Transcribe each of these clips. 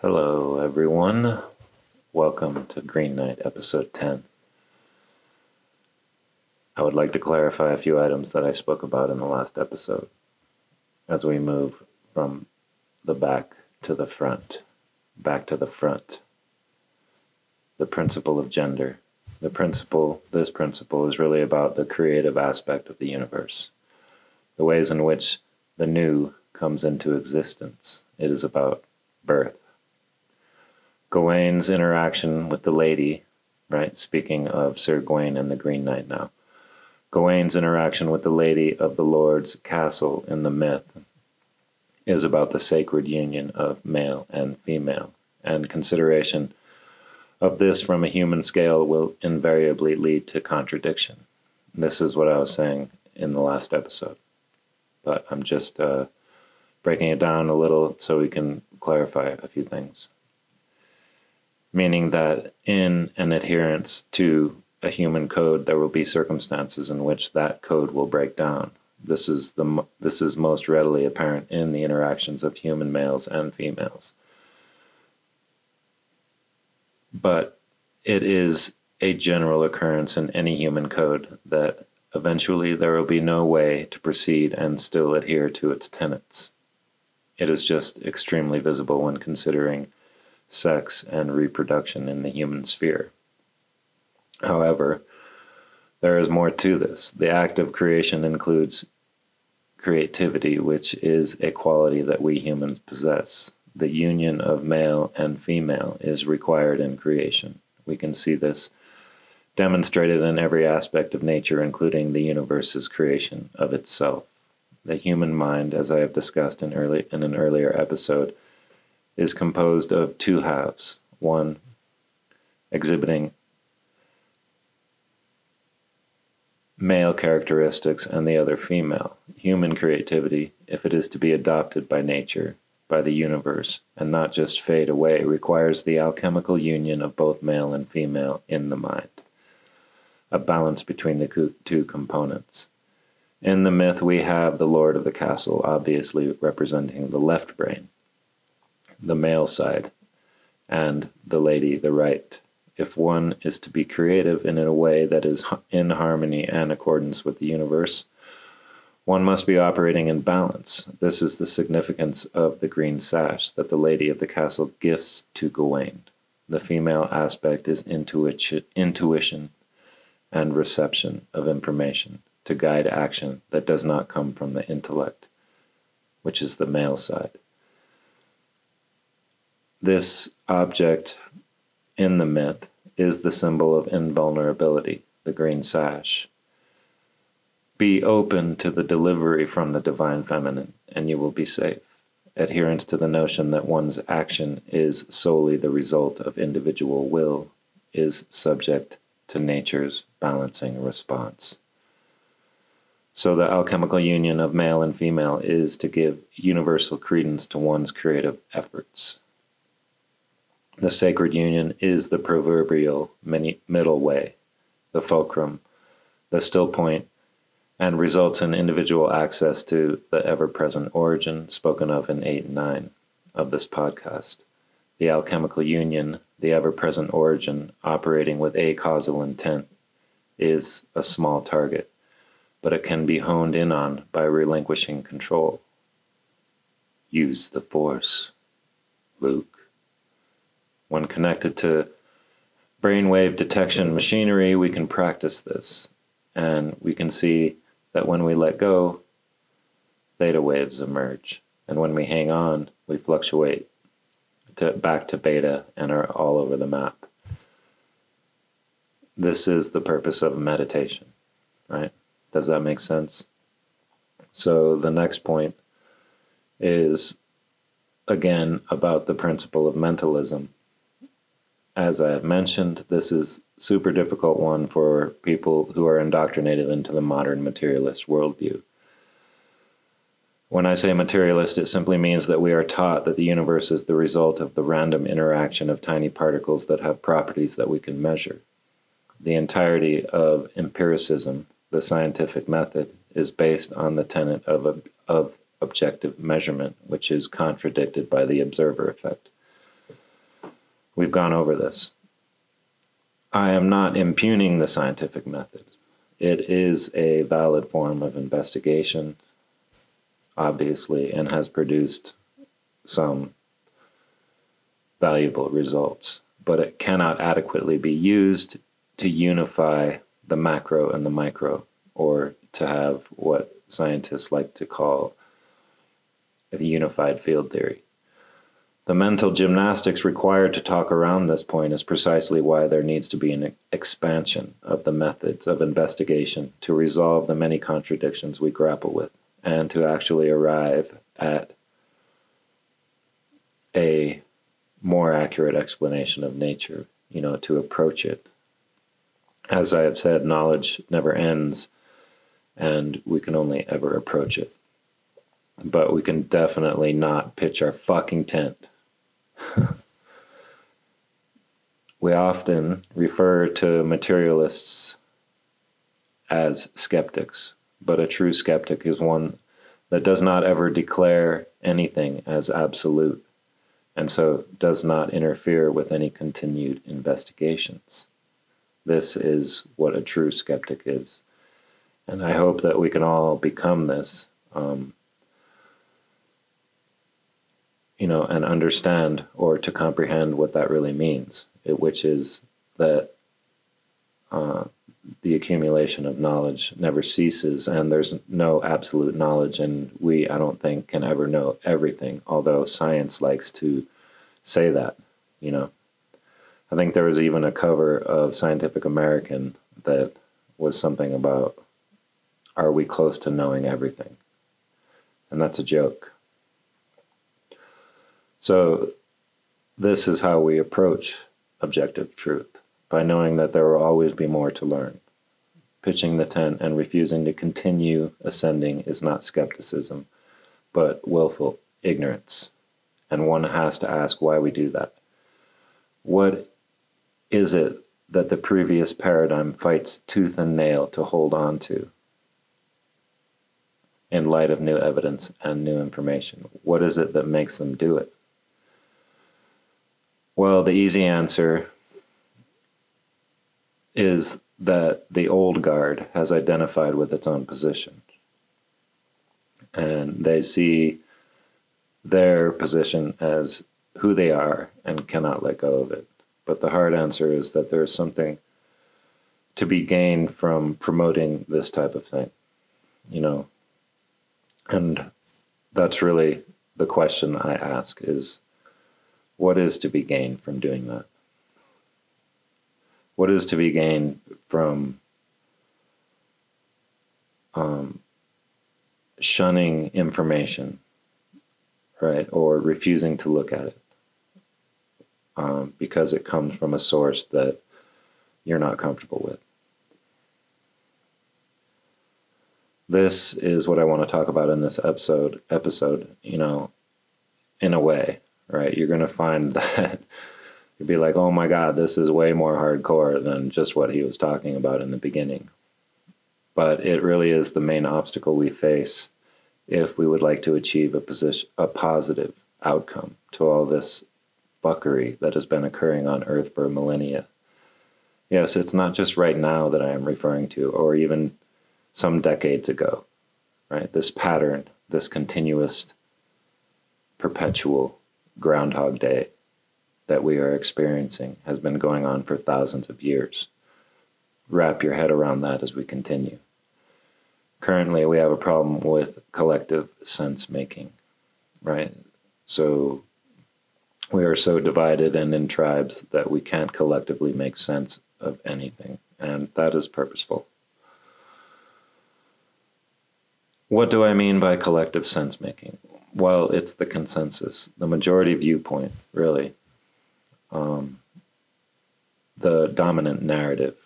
Hello, everyone. Welcome to Green Knight, episode 10. I would like to clarify a few items that I spoke about in the last episode as we move from the back to the front. Back to the front. The principle of gender. The principle, this principle, is really about the creative aspect of the universe, the ways in which the new comes into existence. It is about birth. Gawain's interaction with the lady, right? Speaking of Sir Gawain and the Green Knight now. Gawain's interaction with the lady of the Lord's castle in the myth is about the sacred union of male and female, and consideration of this from a human scale will invariably lead to contradiction. This is what I was saying in the last episode, but I'm just uh, breaking it down a little so we can clarify a few things. Meaning that in an adherence to a human code, there will be circumstances in which that code will break down. This is the this is most readily apparent in the interactions of human males and females. But it is a general occurrence in any human code that eventually there will be no way to proceed and still adhere to its tenets. It is just extremely visible when considering sex and reproduction in the human sphere. However, there is more to this. The act of creation includes creativity, which is a quality that we humans possess. The union of male and female is required in creation. We can see this demonstrated in every aspect of nature, including the universe's creation of itself. The human mind, as I have discussed in, early, in an earlier episode, is composed of two halves one exhibiting male characteristics and the other female. Human creativity, if it is to be adopted by nature, by the universe, and not just fade away, requires the alchemical union of both male and female in the mind, a balance between the two components. In the myth, we have the Lord of the Castle, obviously representing the left brain, the male side, and the lady, the right. If one is to be creative and in a way that is in harmony and accordance with the universe, one must be operating in balance. This is the significance of the green sash that the lady of the castle gifts to Gawain. The female aspect is intuition, intuition and reception of information to guide action that does not come from the intellect, which is the male side this object in the myth is the symbol of invulnerability, the green sash. Be open to the delivery from the divine feminine, and you will be safe. Adherence to the notion that one's action is solely the result of individual will is subject to nature's balancing response. So, the alchemical union of male and female is to give universal credence to one's creative efforts. The sacred union is the proverbial middle way, the fulcrum, the still point, and results in individual access to the ever present origin spoken of in 8 and 9 of this podcast. The alchemical union, the ever present origin operating with a causal intent, is a small target, but it can be honed in on by relinquishing control. Use the force, Luke. When connected to brainwave detection machinery, we can practice this. And we can see that when we let go, theta waves emerge. And when we hang on, we fluctuate to, back to beta and are all over the map. This is the purpose of meditation, right? Does that make sense? So the next point is again about the principle of mentalism as I have mentioned, this is super difficult one for people who are indoctrinated into the modern materialist worldview. When I say materialist, it simply means that we are taught that the universe is the result of the random interaction of tiny particles that have properties that we can measure. The entirety of empiricism, the scientific method, is based on the tenet of, of objective measurement, which is contradicted by the observer effect. We've gone over this. I am not impugning the scientific method. It is a valid form of investigation, obviously, and has produced some valuable results, but it cannot adequately be used to unify the macro and the micro, or to have what scientists like to call a unified field theory. The mental gymnastics required to talk around this point is precisely why there needs to be an expansion of the methods of investigation to resolve the many contradictions we grapple with and to actually arrive at a more accurate explanation of nature, you know, to approach it. As I have said, knowledge never ends, and we can only ever approach it. But we can definitely not pitch our fucking tent we often refer to materialists as skeptics, but a true skeptic is one that does not ever declare anything as absolute and so does not interfere with any continued investigations. This is what a true skeptic is. And I hope that we can all become this. Um, you know, and understand or to comprehend what that really means, it, which is that uh, the accumulation of knowledge never ceases, and there's no absolute knowledge, and we, I don't think, can ever know everything. Although science likes to say that, you know. I think there was even a cover of Scientific American that was something about, "Are we close to knowing everything?" And that's a joke so, this is how we approach objective truth by knowing that there will always be more to learn. Pitching the tent and refusing to continue ascending is not skepticism, but willful ignorance. And one has to ask why we do that. What is it that the previous paradigm fights tooth and nail to hold on to in light of new evidence and new information? What is it that makes them do it? Well, the easy answer is that the old guard has identified with its own position. And they see their position as who they are and cannot let go of it. But the hard answer is that there's something to be gained from promoting this type of thing, you know. And that's really the question I ask is what is to be gained from doing that? What is to be gained from um, shunning information, right, or refusing to look at it um, because it comes from a source that you're not comfortable with? This is what I want to talk about in this episode. Episode, you know, in a way, right? You're going to find that you'd be like, oh my God, this is way more hardcore than just what he was talking about in the beginning. But it really is the main obstacle we face if we would like to achieve a position, a positive outcome to all this buckery that has been occurring on Earth for millennia. Yes, it's not just right now that I am referring to, or even some decades ago, right? This pattern, this continuous, perpetual Groundhog Day that we are experiencing has been going on for thousands of years. Wrap your head around that as we continue. Currently, we have a problem with collective sense making, right? So we are so divided and in tribes that we can't collectively make sense of anything, and that is purposeful. What do I mean by collective sense making? Well, it's the consensus, the majority viewpoint, really, um, the dominant narrative,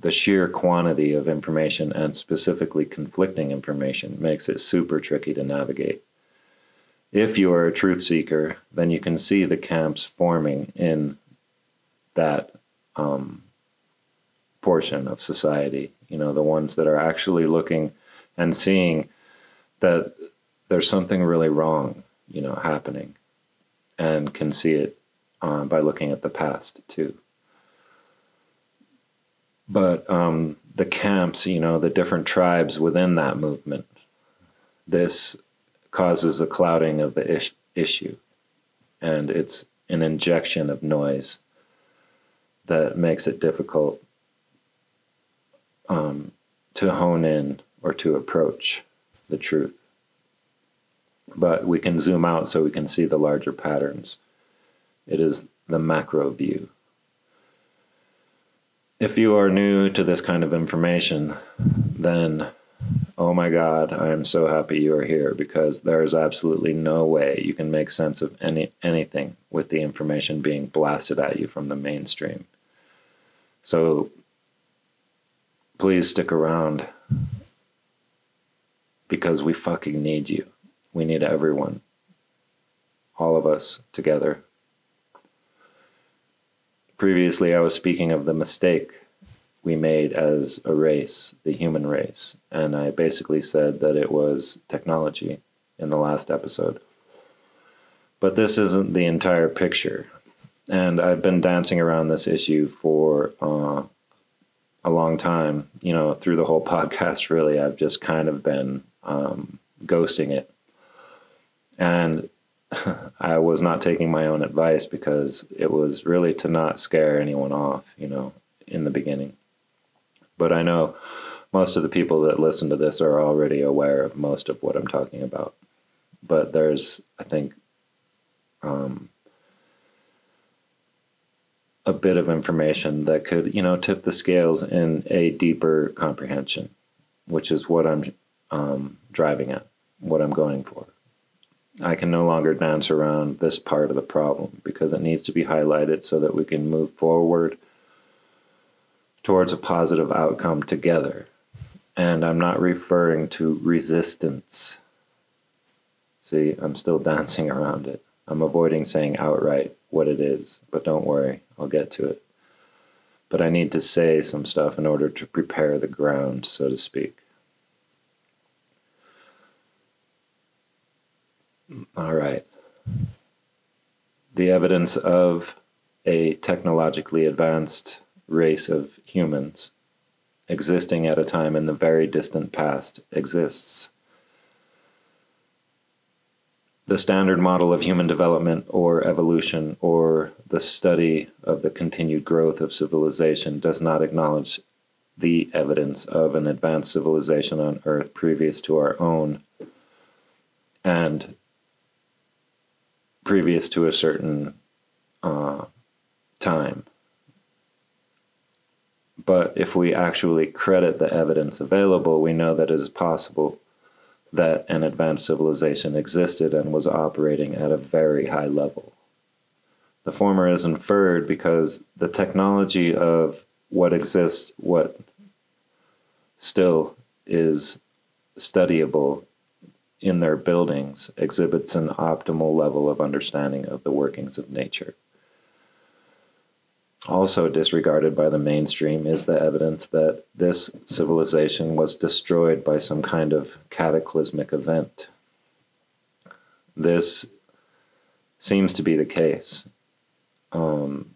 the sheer quantity of information and specifically conflicting information makes it super tricky to navigate. If you are a truth seeker, then you can see the camps forming in that um, portion of society. You know, the ones that are actually looking and seeing that there's something really wrong, you know, happening and can see it uh, by looking at the past too. But um, the camps, you know, the different tribes within that movement, this causes a clouding of the issue. And it's an injection of noise that makes it difficult um, to hone in or to approach the truth. But we can zoom out so we can see the larger patterns. It is the macro view. If you are new to this kind of information, then oh my God, I am so happy you are here because there is absolutely no way you can make sense of any anything with the information being blasted at you from the mainstream. So please stick around because we fucking need you. We need everyone. All of us together. Previously, I was speaking of the mistake we made as a race, the human race. And I basically said that it was technology in the last episode. But this isn't the entire picture. And I've been dancing around this issue for uh, a long time. You know, through the whole podcast, really, I've just kind of been um, ghosting it. And I was not taking my own advice because it was really to not scare anyone off, you know, in the beginning. But I know most of the people that listen to this are already aware of most of what I'm talking about. But there's, I think, um, a bit of information that could, you know, tip the scales in a deeper comprehension, which is what I'm um, driving at, what I'm going for. I can no longer dance around this part of the problem because it needs to be highlighted so that we can move forward towards a positive outcome together. And I'm not referring to resistance. See, I'm still dancing around it. I'm avoiding saying outright what it is, but don't worry, I'll get to it. But I need to say some stuff in order to prepare the ground, so to speak. All right. The evidence of a technologically advanced race of humans existing at a time in the very distant past exists. The standard model of human development or evolution or the study of the continued growth of civilization does not acknowledge the evidence of an advanced civilization on Earth previous to our own and previous to a certain uh, time. But if we actually credit the evidence available, we know that it is possible that an advanced civilization existed and was operating at a very high level. The former is inferred because the technology of what exists, what still is studyable in their buildings exhibits an optimal level of understanding of the workings of nature. Also disregarded by the mainstream is the evidence that this civilization was destroyed by some kind of cataclysmic event. This seems to be the case. Um,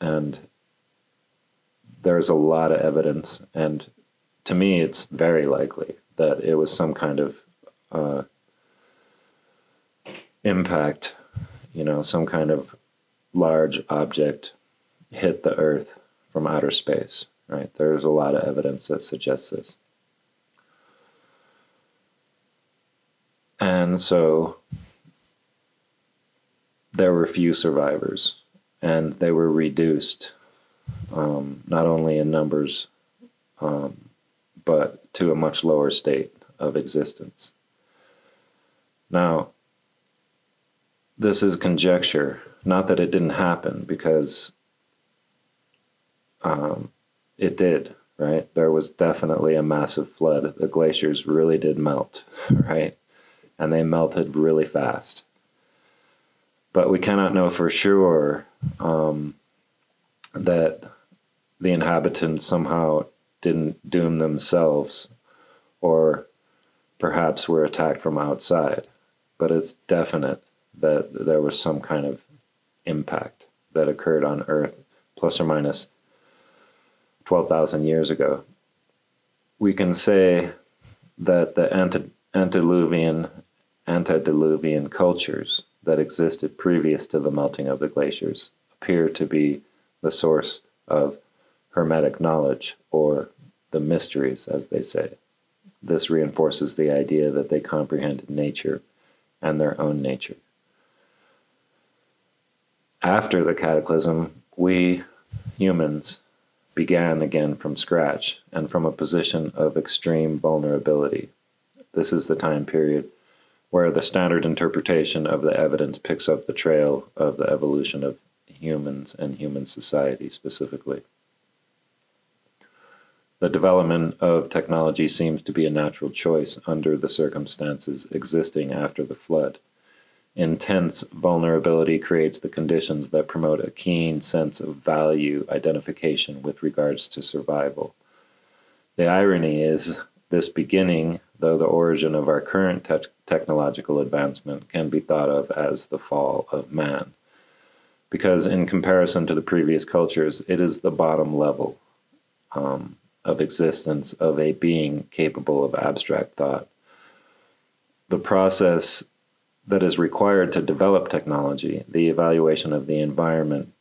and there's a lot of evidence, and to me, it's very likely that it was some kind of uh, impact, you know, some kind of large object hit the Earth from outer space, right? There's a lot of evidence that suggests this. And so there were few survivors, and they were reduced um, not only in numbers um, but to a much lower state of existence. Now, this is conjecture, not that it didn't happen, because um, it did, right? There was definitely a massive flood. The glaciers really did melt, right? And they melted really fast. But we cannot know for sure um, that the inhabitants somehow didn't doom themselves or perhaps were attacked from outside. But it's definite that there was some kind of impact that occurred on Earth plus or minus 12,000 years ago. We can say that the ante- antediluvian, antediluvian cultures that existed previous to the melting of the glaciers appear to be the source of Hermetic knowledge or the mysteries, as they say. This reinforces the idea that they comprehended nature and their own nature. After the cataclysm, we humans began again from scratch and from a position of extreme vulnerability. This is the time period where the standard interpretation of the evidence picks up the trail of the evolution of humans and human society specifically. The development of technology seems to be a natural choice under the circumstances existing after the flood. Intense vulnerability creates the conditions that promote a keen sense of value identification with regards to survival. The irony is, this beginning, though the origin of our current te- technological advancement, can be thought of as the fall of man. Because, in comparison to the previous cultures, it is the bottom level. Um, of existence of a being capable of abstract thought. The process that is required to develop technology, the evaluation of the environment,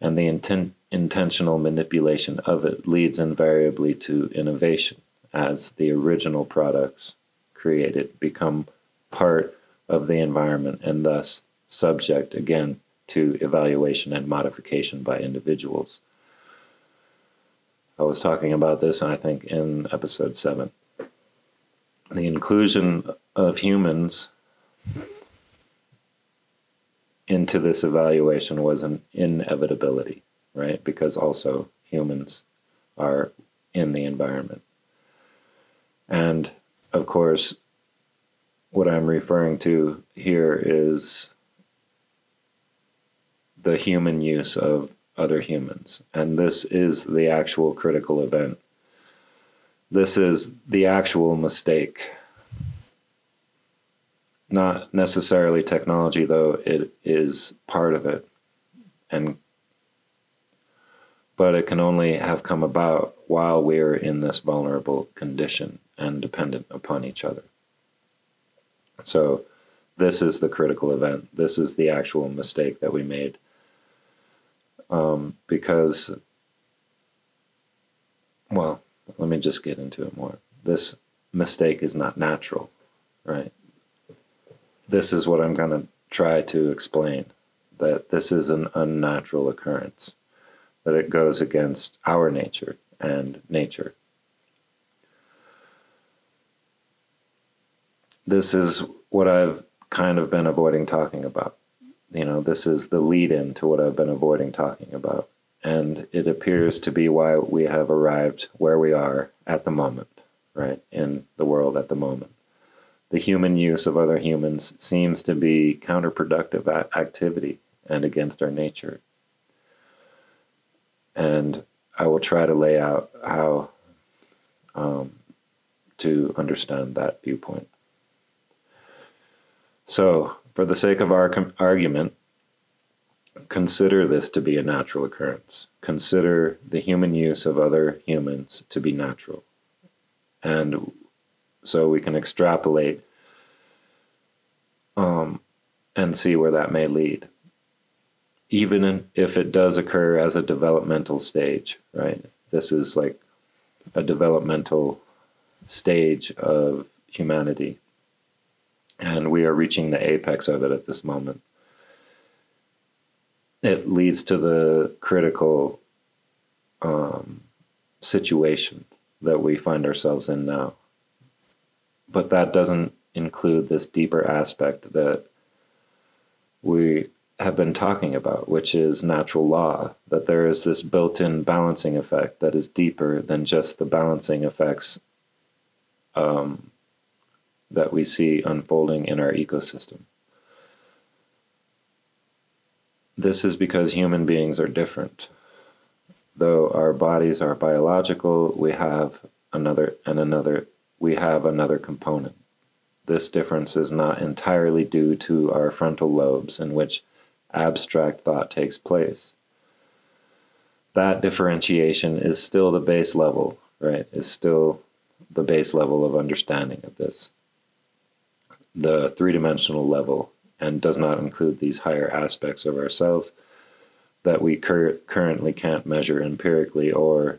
and the inten- intentional manipulation of it leads invariably to innovation as the original products created become part of the environment and thus subject again to evaluation and modification by individuals. I was talking about this, I think, in episode seven. The inclusion of humans into this evaluation was an inevitability, right? Because also humans are in the environment. And of course, what I'm referring to here is the human use of other humans. And this is the actual critical event. This is the actual mistake. Not necessarily technology, though it is part of it. And but it can only have come about while we are in this vulnerable condition and dependent upon each other. So, this is the critical event. This is the actual mistake that we made um, because, well, let me just get into it more. This mistake is not natural, right? This is what I'm going to try to explain that this is an unnatural occurrence, that it goes against our nature and nature. This is what I've kind of been avoiding talking about you know, this is the lead in to what I've been avoiding talking about. And it appears to be why we have arrived where we are at the moment, right, in the world at the moment. The human use of other humans seems to be counterproductive activity and against our nature. And I will try to lay out how um, to understand that viewpoint. So, for the sake of our com- argument, consider this to be a natural occurrence. Consider the human use of other humans to be natural. And so we can extrapolate um, and see where that may lead. Even if it does occur as a developmental stage, right? This is like a developmental stage of humanity and we are reaching the apex of it at this moment. It leads to the critical um, situation that we find ourselves in now. But that doesn't include this deeper aspect that we have been talking about, which is natural law, that there is this built in balancing effect that is deeper than just the balancing effects um, that we see unfolding in our ecosystem. This is because human beings are different. Though our bodies are biological, we have another and another we have another component. This difference is not entirely due to our frontal lobes in which abstract thought takes place. That differentiation is still the base level, right? Is still the base level of understanding of this. The three dimensional level, and does not include these higher aspects of ourselves that we cur- currently can't measure empirically or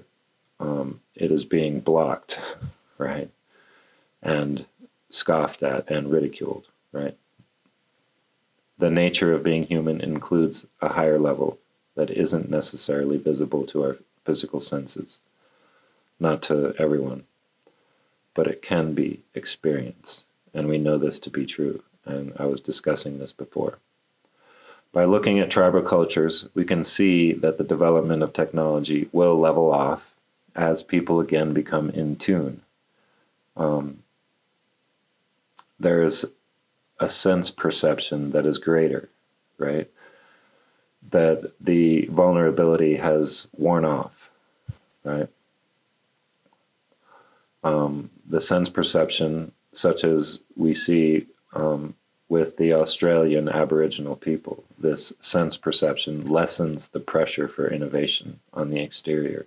um, it is being blocked, right? And scoffed at and ridiculed, right? The nature of being human includes a higher level that isn't necessarily visible to our physical senses, not to everyone, but it can be experienced. And we know this to be true. And I was discussing this before. By looking at tribal cultures, we can see that the development of technology will level off as people again become in tune. Um, there is a sense perception that is greater, right? That the vulnerability has worn off, right? Um, the sense perception, such as we see um, with the Australian Aboriginal people, this sense perception lessens the pressure for innovation on the exterior.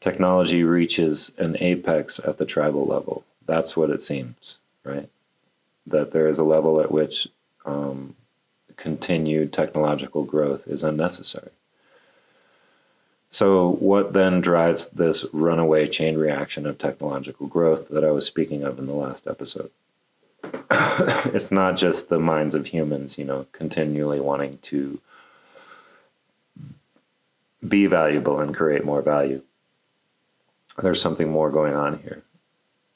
Technology reaches an apex at the tribal level. That's what it seems right? That there is a level at which um, continued technological growth is unnecessary. So, what then drives this runaway chain reaction of technological growth that I was speaking of in the last episode? it's not just the minds of humans, you know, continually wanting to be valuable and create more value. There's something more going on here.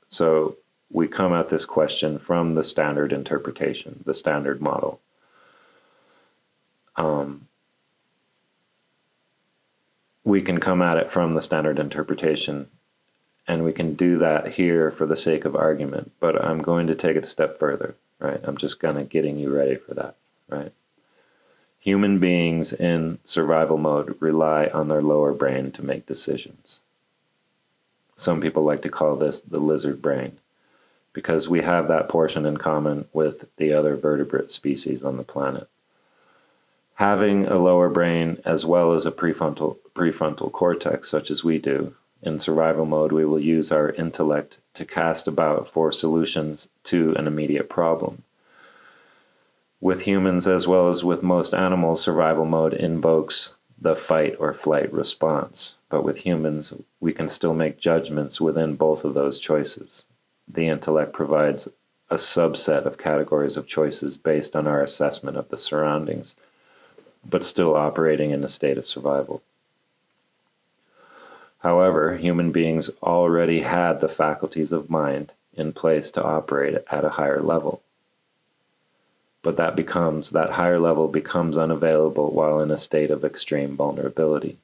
So, we come at this question from the standard interpretation, the standard model. Um, we can come at it from the standard interpretation, and we can do that here for the sake of argument. But I'm going to take it a step further, right? I'm just kind of getting you ready for that, right? Human beings in survival mode rely on their lower brain to make decisions. Some people like to call this the lizard brain because we have that portion in common with the other vertebrate species on the planet. Having a lower brain as well as a prefrontal, prefrontal cortex, such as we do, in survival mode, we will use our intellect to cast about for solutions to an immediate problem. With humans, as well as with most animals, survival mode invokes the fight or flight response. But with humans, we can still make judgments within both of those choices the intellect provides a subset of categories of choices based on our assessment of the surroundings, but still operating in a state of survival. However, human beings already had the faculties of mind in place to operate at a higher level. But that becomes, that higher level becomes unavailable while in a state of extreme vulnerability.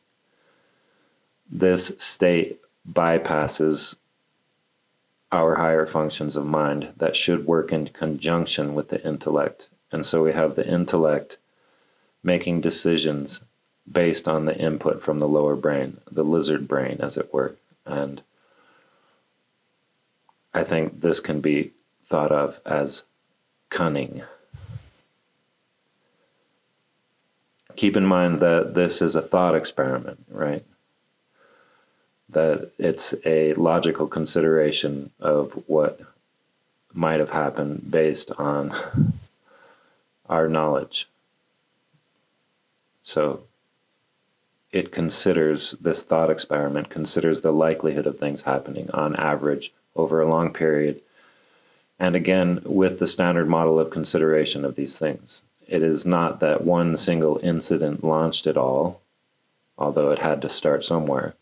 This state bypasses our higher functions of mind that should work in conjunction with the intellect. And so we have the intellect making decisions based on the input from the lower brain, the lizard brain, as it were. And I think this can be thought of as cunning. Keep in mind that this is a thought experiment, right? that it's a logical consideration of what might have happened based on our knowledge. So it considers this thought experiment considers the likelihood of things happening on average over a long period. And again, with the standard model of consideration of these things, it is not that one single incident launched it all, although it had to start somewhere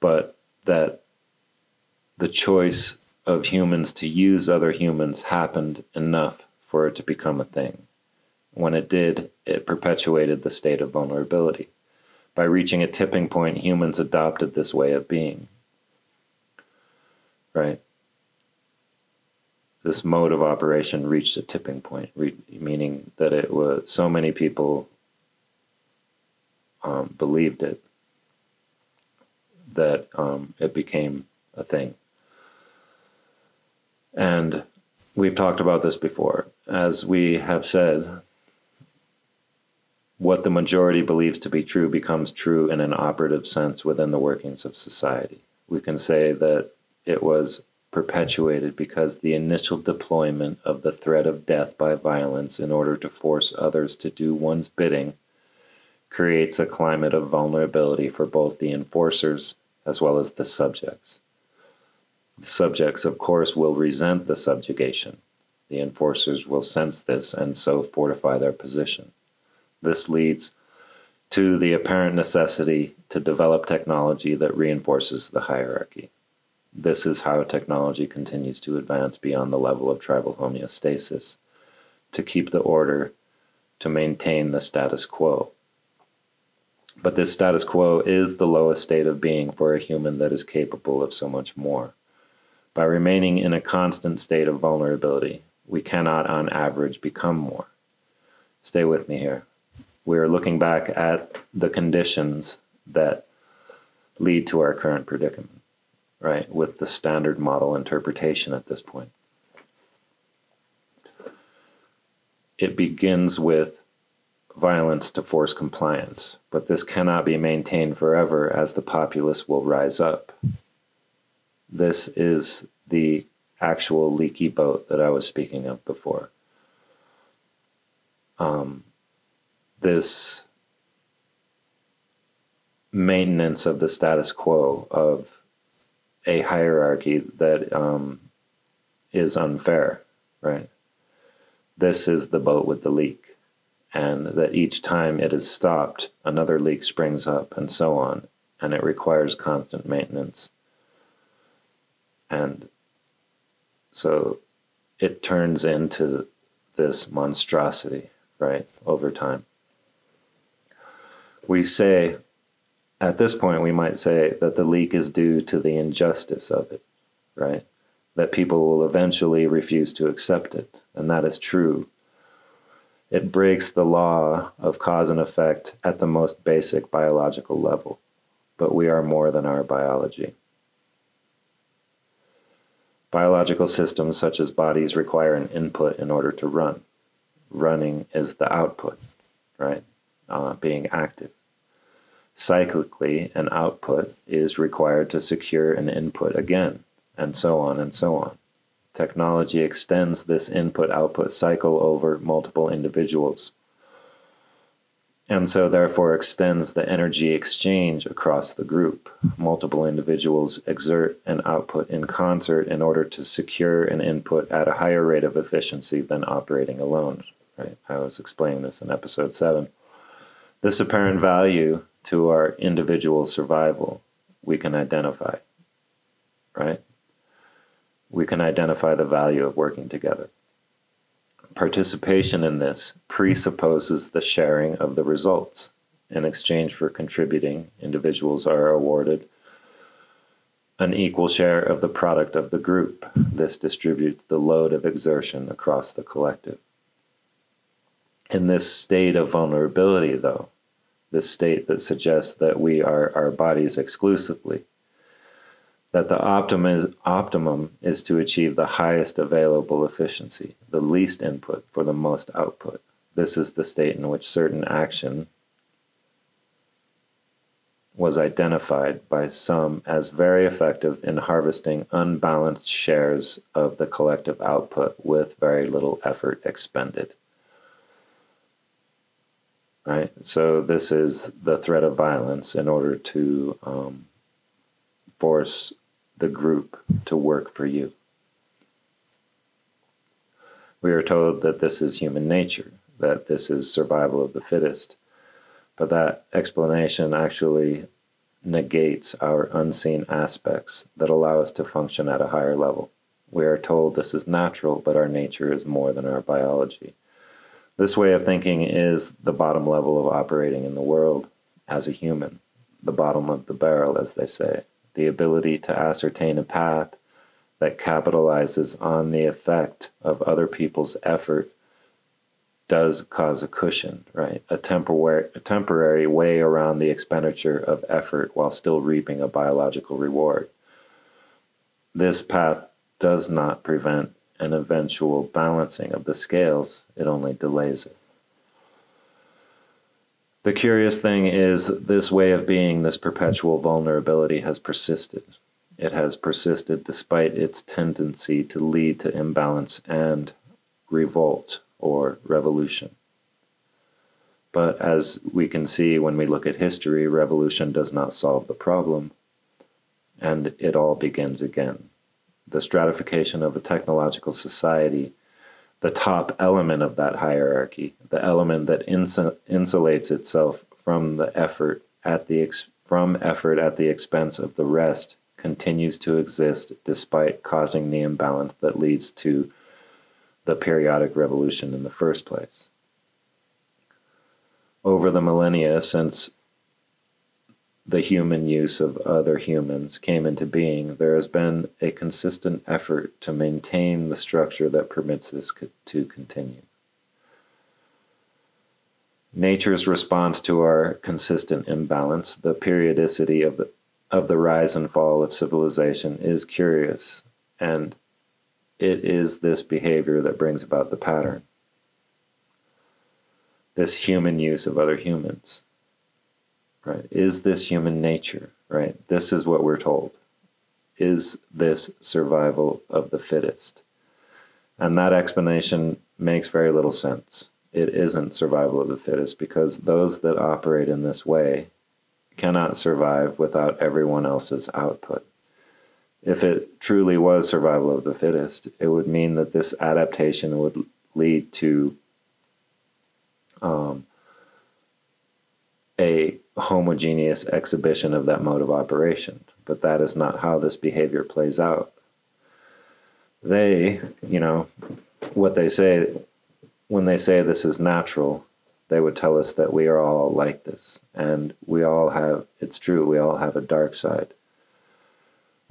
but that the choice of humans to use other humans happened enough for it to become a thing. When it did, it perpetuated the state of vulnerability. By reaching a tipping point, humans adopted this way of being. Right? This mode of operation reached a tipping point, re- meaning that it was so many people um, believed it that um, it became a thing. And we've talked about this before. As we have said, what the majority believes to be true becomes true in an operative sense within the workings of society. We can say that it was perpetuated because the initial deployment of the threat of death by violence in order to force others to do one's bidding creates a climate of vulnerability for both the enforcers as well as the subjects. The subjects, of course, will resent the subjugation. The enforcers will sense this and so fortify their position. This leads to the apparent necessity to develop technology that reinforces the hierarchy. This is how technology continues to advance beyond the level of tribal homeostasis, to keep the order, to maintain the status quo. But this status quo is the lowest state of being for a human that is capable of so much more. By remaining in a constant state of vulnerability, we cannot, on average, become more. Stay with me here. We are looking back at the conditions that lead to our current predicament right, with the standard model interpretation at this point. It begins with violence to force compliance, but this cannot be maintained forever as the populace will rise up. This is the actual leaky boat that I was speaking of before. Um, this maintenance of the status quo of a hierarchy that um, is unfair, right? This is the boat with the leak, and that each time it is stopped, another leak springs up, and so on, and it requires constant maintenance. And so it turns into this monstrosity, right, over time. We say at this point, we might say that the leak is due to the injustice of it, right? That people will eventually refuse to accept it. And that is true. It breaks the law of cause and effect at the most basic biological level. But we are more than our biology. Biological systems such as bodies require an input in order to run. Running is the output, right? Uh, being active. Cyclically, an output is required to secure an input again, and so on and so on. Technology extends this input output cycle over multiple individuals, and so therefore extends the energy exchange across the group. Multiple individuals exert an output in concert in order to secure an input at a higher rate of efficiency than operating alone. Right? I was explaining this in episode 7. This apparent value to our individual survival, we can identify, right? We can identify the value of working together. Participation in this presupposes the sharing of the results. In exchange for contributing, individuals are awarded an equal share of the product of the group. This distributes the load of exertion across the collective. In this state of vulnerability, though, this state that suggests that we are our bodies exclusively. That the optimum is, optimum is to achieve the highest available efficiency, the least input for the most output. This is the state in which certain action was identified by some as very effective in harvesting unbalanced shares of the collective output with very little effort expended right? So this is the threat of violence in order to um, force the group to work for you. We are told that this is human nature, that this is survival of the fittest, but that explanation actually negates our unseen aspects that allow us to function at a higher level. We are told this is natural, but our nature is more than our biology. This way of thinking is the bottom level of operating in the world as a human, the bottom of the barrel, as they say, the ability to ascertain a path that capitalizes on the effect of other people's effort does cause a cushion, right? A temporary, a temporary way around the expenditure of effort while still reaping a biological reward. This path does not prevent an eventual balancing of the scales, it only delays it. The curious thing is, this way of being, this perpetual vulnerability, has persisted. It has persisted despite its tendency to lead to imbalance and revolt or revolution. But as we can see when we look at history, revolution does not solve the problem, and it all begins again. The stratification of a technological society, the top element of that hierarchy, the element that insul- insulates itself from the effort at the ex- from effort at the expense of the rest, continues to exist despite causing the imbalance that leads to the periodic revolution in the first place. Over the millennia since the human use of other humans came into being, there has been a consistent effort to maintain the structure that permits this co- to continue. Nature's response to our consistent imbalance, the periodicity of the, of the rise and fall of civilization, is curious, and it is this behavior that brings about the pattern this human use of other humans right? Is this human nature right? This is what we're told. Is this survival of the fittest? And that explanation makes very little sense. It isn't survival of the fittest because those that operate in this way cannot survive without everyone else's output. If it truly was survival of the fittest it would mean that this adaptation would lead to um, homogeneous exhibition of that mode of operation. But that is not how this behavior plays out. They, you know, what they say, when they say this is natural, they would tell us that we are all like this. And we all have, it's true, we all have a dark side.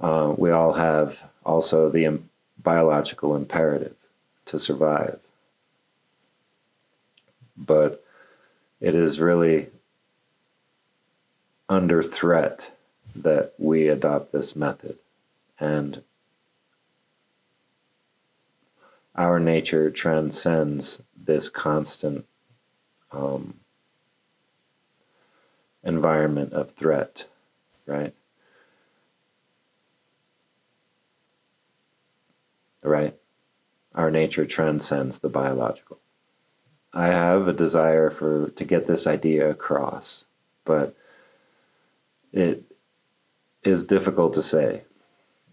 Uh, we all have also the biological imperative to survive but it is really under threat that we adopt this method. And our nature transcends this constant um, environment of threat, right? Right? Our nature transcends the biological. I have a desire for to get this idea across, but it is difficult to say.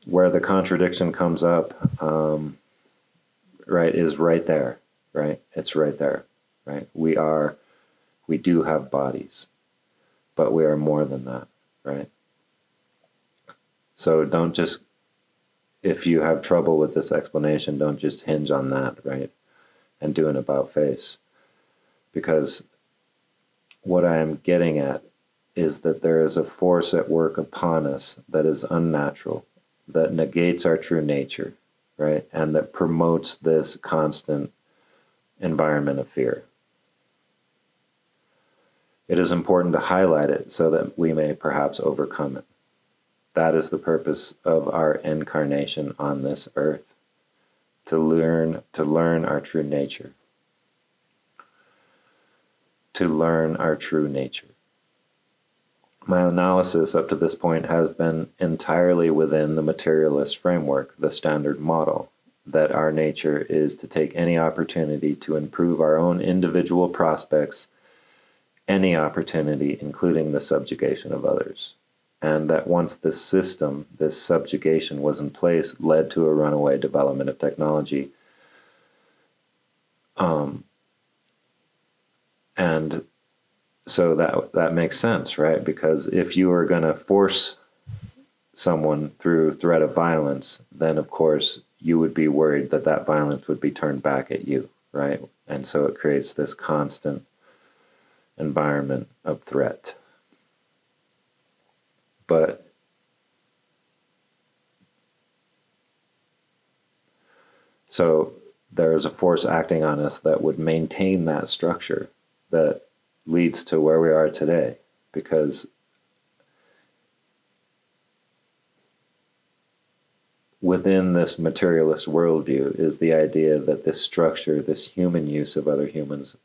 Where the contradiction comes up, um, right, is right there, right? It's right there, right? We are, we do have bodies, but we are more than that, right? So don't just, if you have trouble with this explanation, don't just hinge on that, right? And do an about face because what I am getting at is that there is a force at work upon us that is unnatural, that negates our true nature, right? And that promotes this constant environment of fear. It is important to highlight it so that we may perhaps overcome it. That is the purpose of our incarnation on this earth to learn to learn our true nature to learn our true nature. My analysis up to this point has been entirely within the materialist framework, the standard model, that our nature is to take any opportunity to improve our own individual prospects, any opportunity, including the subjugation of others. And that once this system, this subjugation was in place, led to a runaway development of technology. Um, and so that that makes sense, right? Because if you are going to force someone through threat of violence, then of course you would be worried that that violence would be turned back at you, right? And so it creates this constant environment of threat. But so there is a force acting on us that would maintain that structure that leads to where we are today because within this materialist worldview is the idea that this structure, this human use of other humans,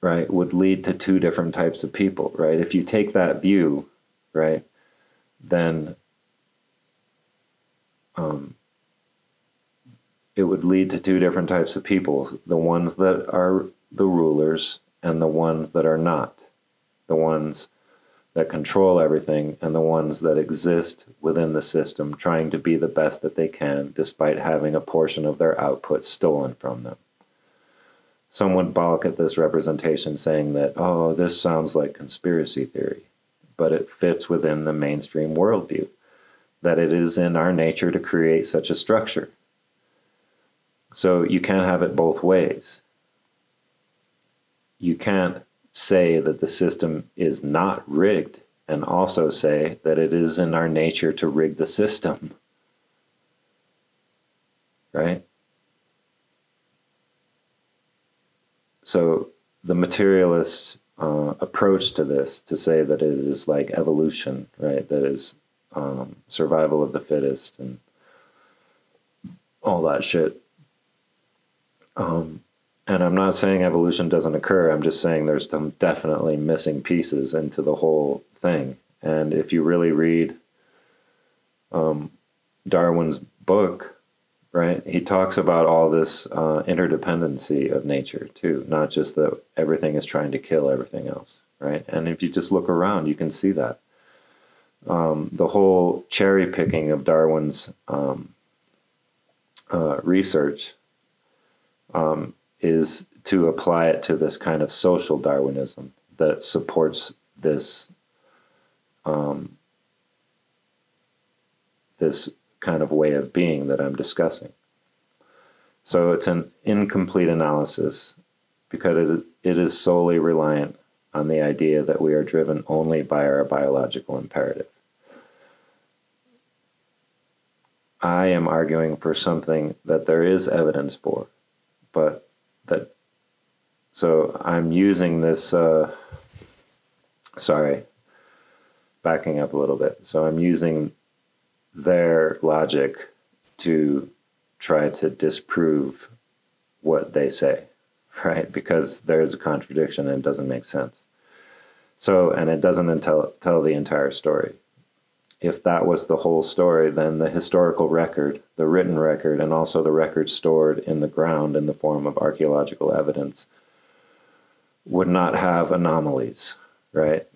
right, would lead to two different types of people, right? If you take that view, right, then um, it would lead to two different types of people the ones that are the rulers and the ones that are not, the ones that control everything and the ones that exist within the system, trying to be the best that they can despite having a portion of their output stolen from them some would balk at this representation, saying that, oh, this sounds like conspiracy theory, but it fits within the mainstream worldview, that it is in our nature to create such a structure. So you can't have it both ways. You can't say that the system is not rigged and also say that it is in our nature to rig the system. Right? so the materialist uh, approach to this to say that it is like evolution, right? That is um, survival of the fittest and all that shit. Um, and I'm not saying evolution doesn't occur. I'm just saying there's some definitely missing pieces into the whole thing. And if you really read um, Darwin's book, right? He talks about all this uh, interdependency of nature too, not just that everything is trying to kill everything else, right? And if you just look around, you can see that. Um, the whole cherry picking of Darwin's um, uh, research um, is to apply it to this kind of social Darwinism that supports this um, this kind of way of being that I'm discussing. So it's an incomplete analysis because it, it is solely reliant on the idea that we are driven only by our biological imperative. I am arguing for something that there is evidence for, but that so I'm using this. Uh, sorry, backing up a little bit. So I'm using their logic to try to disprove what they say, right? Because there's a contradiction and it doesn't make sense. So, and it doesn't tell, tell the entire story. If that was the whole story, then the historical record, the written record, and also the record stored in the ground in the form of archaeological evidence would not have anomalies, right?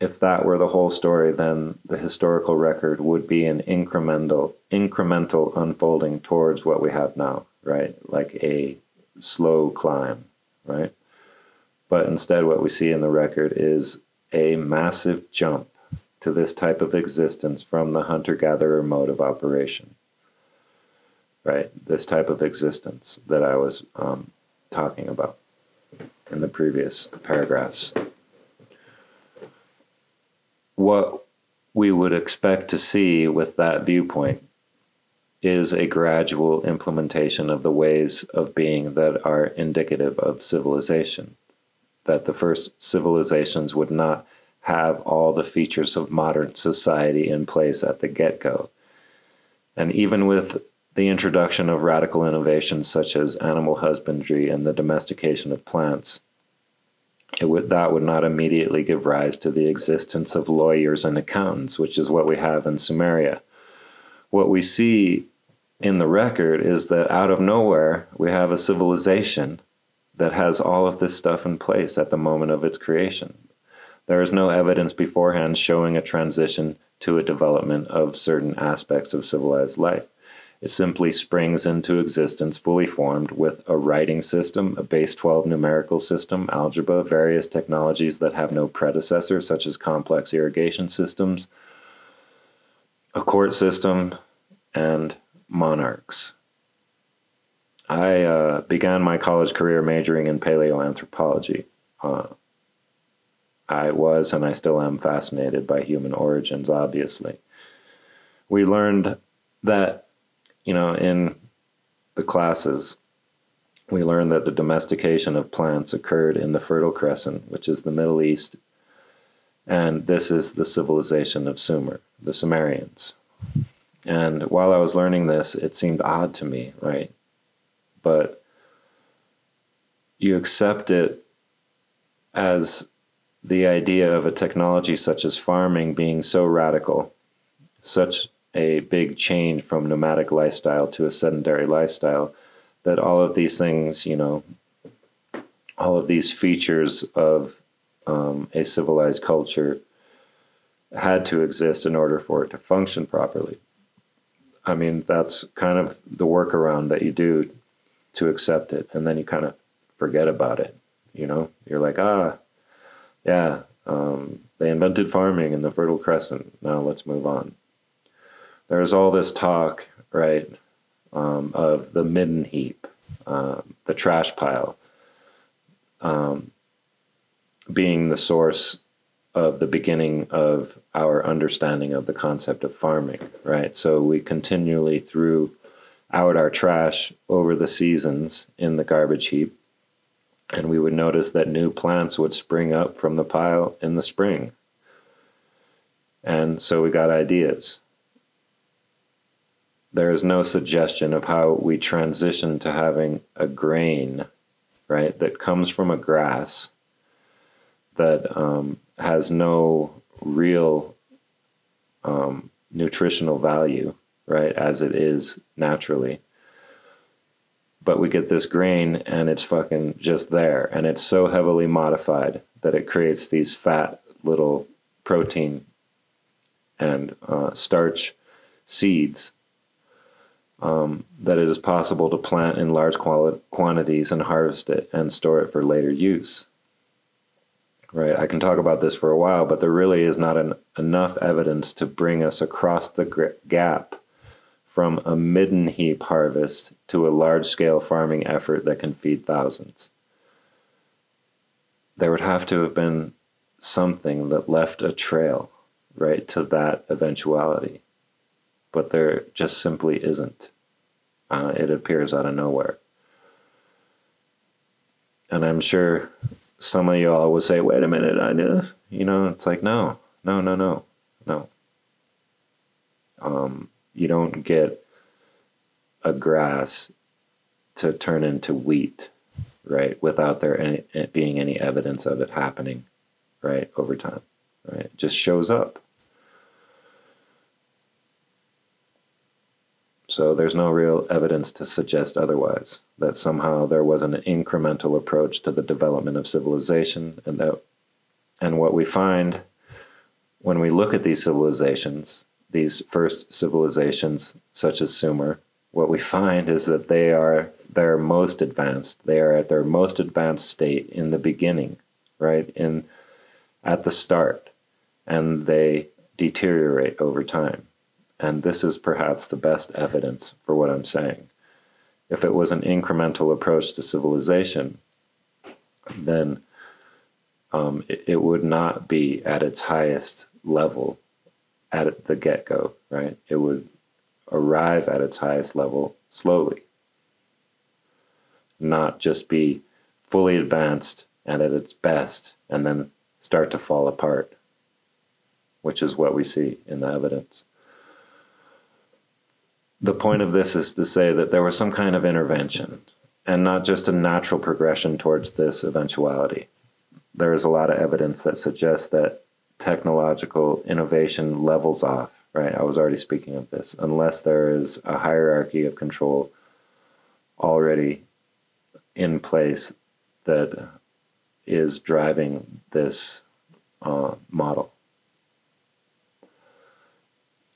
if that were the whole story, then the historical record would be an incremental incremental unfolding towards what we have now, right? Like a slow climb, right? But instead, what we see in the record is a massive jump to this type of existence from the hunter gatherer mode of operation, right? This type of existence that I was um, talking about in the previous paragraphs what we would expect to see with that viewpoint is a gradual implementation of the ways of being that are indicative of civilization. That the first civilizations would not have all the features of modern society in place at the get go. And even with the introduction of radical innovations such as animal husbandry and the domestication of plants, would that would not immediately give rise to the existence of lawyers and accountants, which is what we have in Sumeria. What we see in the record is that out of nowhere we have a civilization that has all of this stuff in place at the moment of its creation. There is no evidence beforehand showing a transition to a development of certain aspects of civilized life. It simply springs into existence fully formed with a writing system, a base 12 numerical system, algebra, various technologies that have no predecessor, such as complex irrigation systems, a court system, and monarchs. I uh, began my college career majoring in paleoanthropology. Uh, I was and I still am fascinated by human origins, obviously. We learned that you know, in the classes, we learned that the domestication of plants occurred in the Fertile Crescent, which is the Middle East. And this is the civilization of Sumer, the Sumerians. And while I was learning this, it seemed odd to me, right? But you accept it as the idea of a technology such as farming being so radical, such a big change from nomadic lifestyle to a sedentary lifestyle, that all of these things, you know, all of these features of um, a civilized culture had to exist in order for it to function properly. I mean, that's kind of the workaround that you do to accept it, and then you kind of forget about it. You know, you're like, ah, yeah, um, they invented farming in the Fertile Crescent. Now let's move on. There's all this talk, right, um, of the midden heap, uh, the trash pile, um, being the source of the beginning of our understanding of the concept of farming, right? So we continually threw out our trash over the seasons in the garbage heap, and we would notice that new plants would spring up from the pile in the spring. And so we got ideas. There is no suggestion of how we transition to having a grain, right, that comes from a grass that um, has no real um, nutritional value, right, as it is naturally. But we get this grain and it's fucking just there. And it's so heavily modified that it creates these fat little protein and uh, starch seeds um, that it is possible to plant in large quali- quantities and harvest it and store it for later use right? I can talk about this for a while, but there really is not an, enough evidence to bring us across the gap from a midden heap harvest to a large scale farming effort that can feed thousands. There would have to have been something that left a trail, right, to that eventuality. But there just simply isn't. Uh, it appears out of nowhere. And I'm sure some of y'all would say, wait a minute, I know, you know, it's like, no, no, no, no, no. Um, you don't get a grass to turn into wheat, right, without there any, being any evidence of it happening, right, over time, right? It just shows up. So there's no real evidence to suggest otherwise, that somehow there was an incremental approach to the development of civilization and that and what we find when we look at these civilizations, these first civilizations such as Sumer, what we find is that they are their most advanced. They are at their most advanced state in the beginning, right? In at the start, and they deteriorate over time. And this is perhaps the best evidence for what I'm saying. If it was an incremental approach to civilization, then um, it, it, would not be at its highest level at the get go, right? It would arrive at its highest level slowly, not just be fully advanced and at its best and then start to fall apart, which is what we see in the evidence the point of this is to say that there was some kind of intervention and not just a natural progression towards this eventuality. There is a lot of evidence that suggests that technological innovation levels off, right? I was already speaking of this, unless there is a hierarchy of control already in place that is driving this uh, model.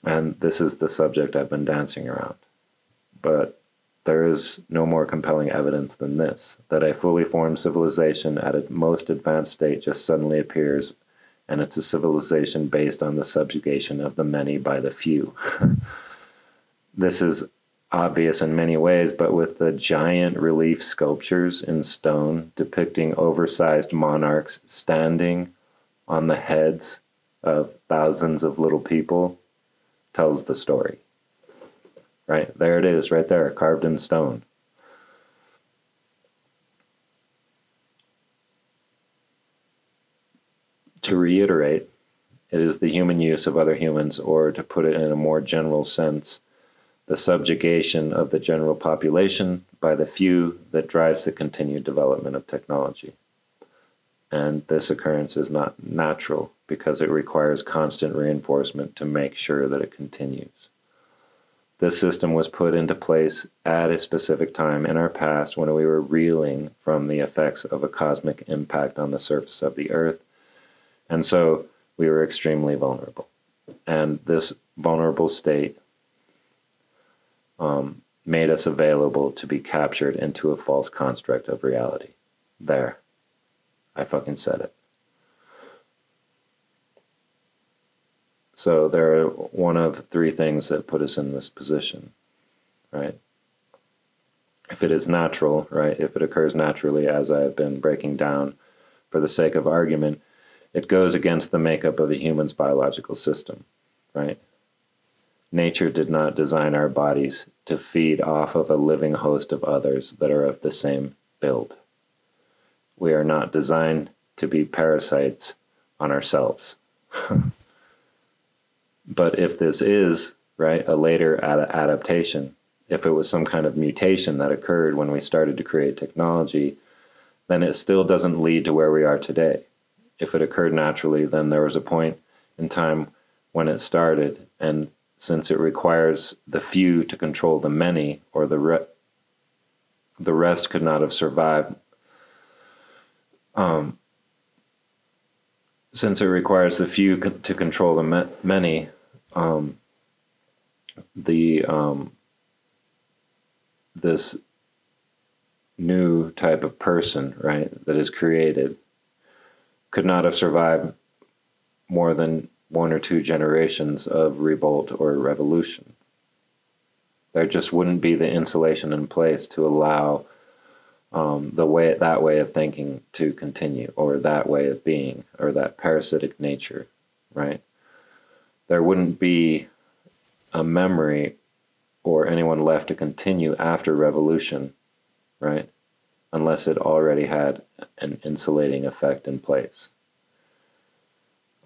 And this is the subject I've been dancing around. But there is no more compelling evidence than this that a fully formed civilization at its most advanced state just suddenly appears, and it's a civilization based on the subjugation of the many by the few. this is obvious in many ways, but with the giant relief sculptures in stone depicting oversized monarchs standing on the heads of thousands of little people tells the story. Right? There it is, right there, carved in stone. To reiterate, it is the human use of other humans, or to put it in a more general sense, the subjugation of the general population by the few that drives the continued development of technology. And this occurrence is not natural because it requires constant reinforcement to make sure that it continues. This system was put into place at a specific time in our past when we were reeling from the effects of a cosmic impact on the surface of the earth. And so we were extremely vulnerable. And this vulnerable state um, made us available to be captured into a false construct of reality. There. I fucking said it. So there are one of three things that put us in this position, right? If it is natural, right, if it occurs naturally, as I have been breaking down for the sake of argument, it goes against the makeup of the human's biological system, right? Nature did not design our bodies to feed off of a living host of others that are of the same build. We are not designed to be parasites on ourselves. but if this is, right, a later ad- adaptation, if it was some kind of mutation that occurred when we started to create technology, then it still doesn't lead to where we are today. If it occurred naturally, then there was a point in time when it started, and since it requires the few to control the many, or the re- the rest could not have survived. Um, since it requires the few to control the many, um, the um, this new type of person, right, that is created, could not have survived more than one or two generations of revolt or revolution. There just wouldn't be the insulation in place to allow um, the way that way of thinking to continue, or that way of being, or that parasitic nature, right? There wouldn't be a memory or anyone left to continue after revolution, right? Unless it already had an insulating effect in place.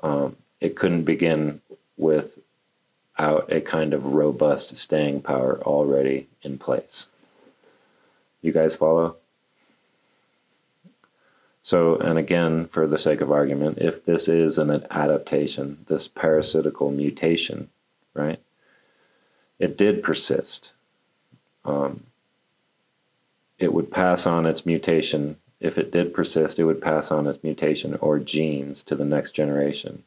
Um, it couldn't begin without a kind of robust staying power already in place. You guys follow? So, and again, for the sake of argument, if this is an adaptation, this parasitical mutation, right, it did persist. Um, it would pass on its mutation. If it did persist, it would pass on its mutation or genes to the next generation.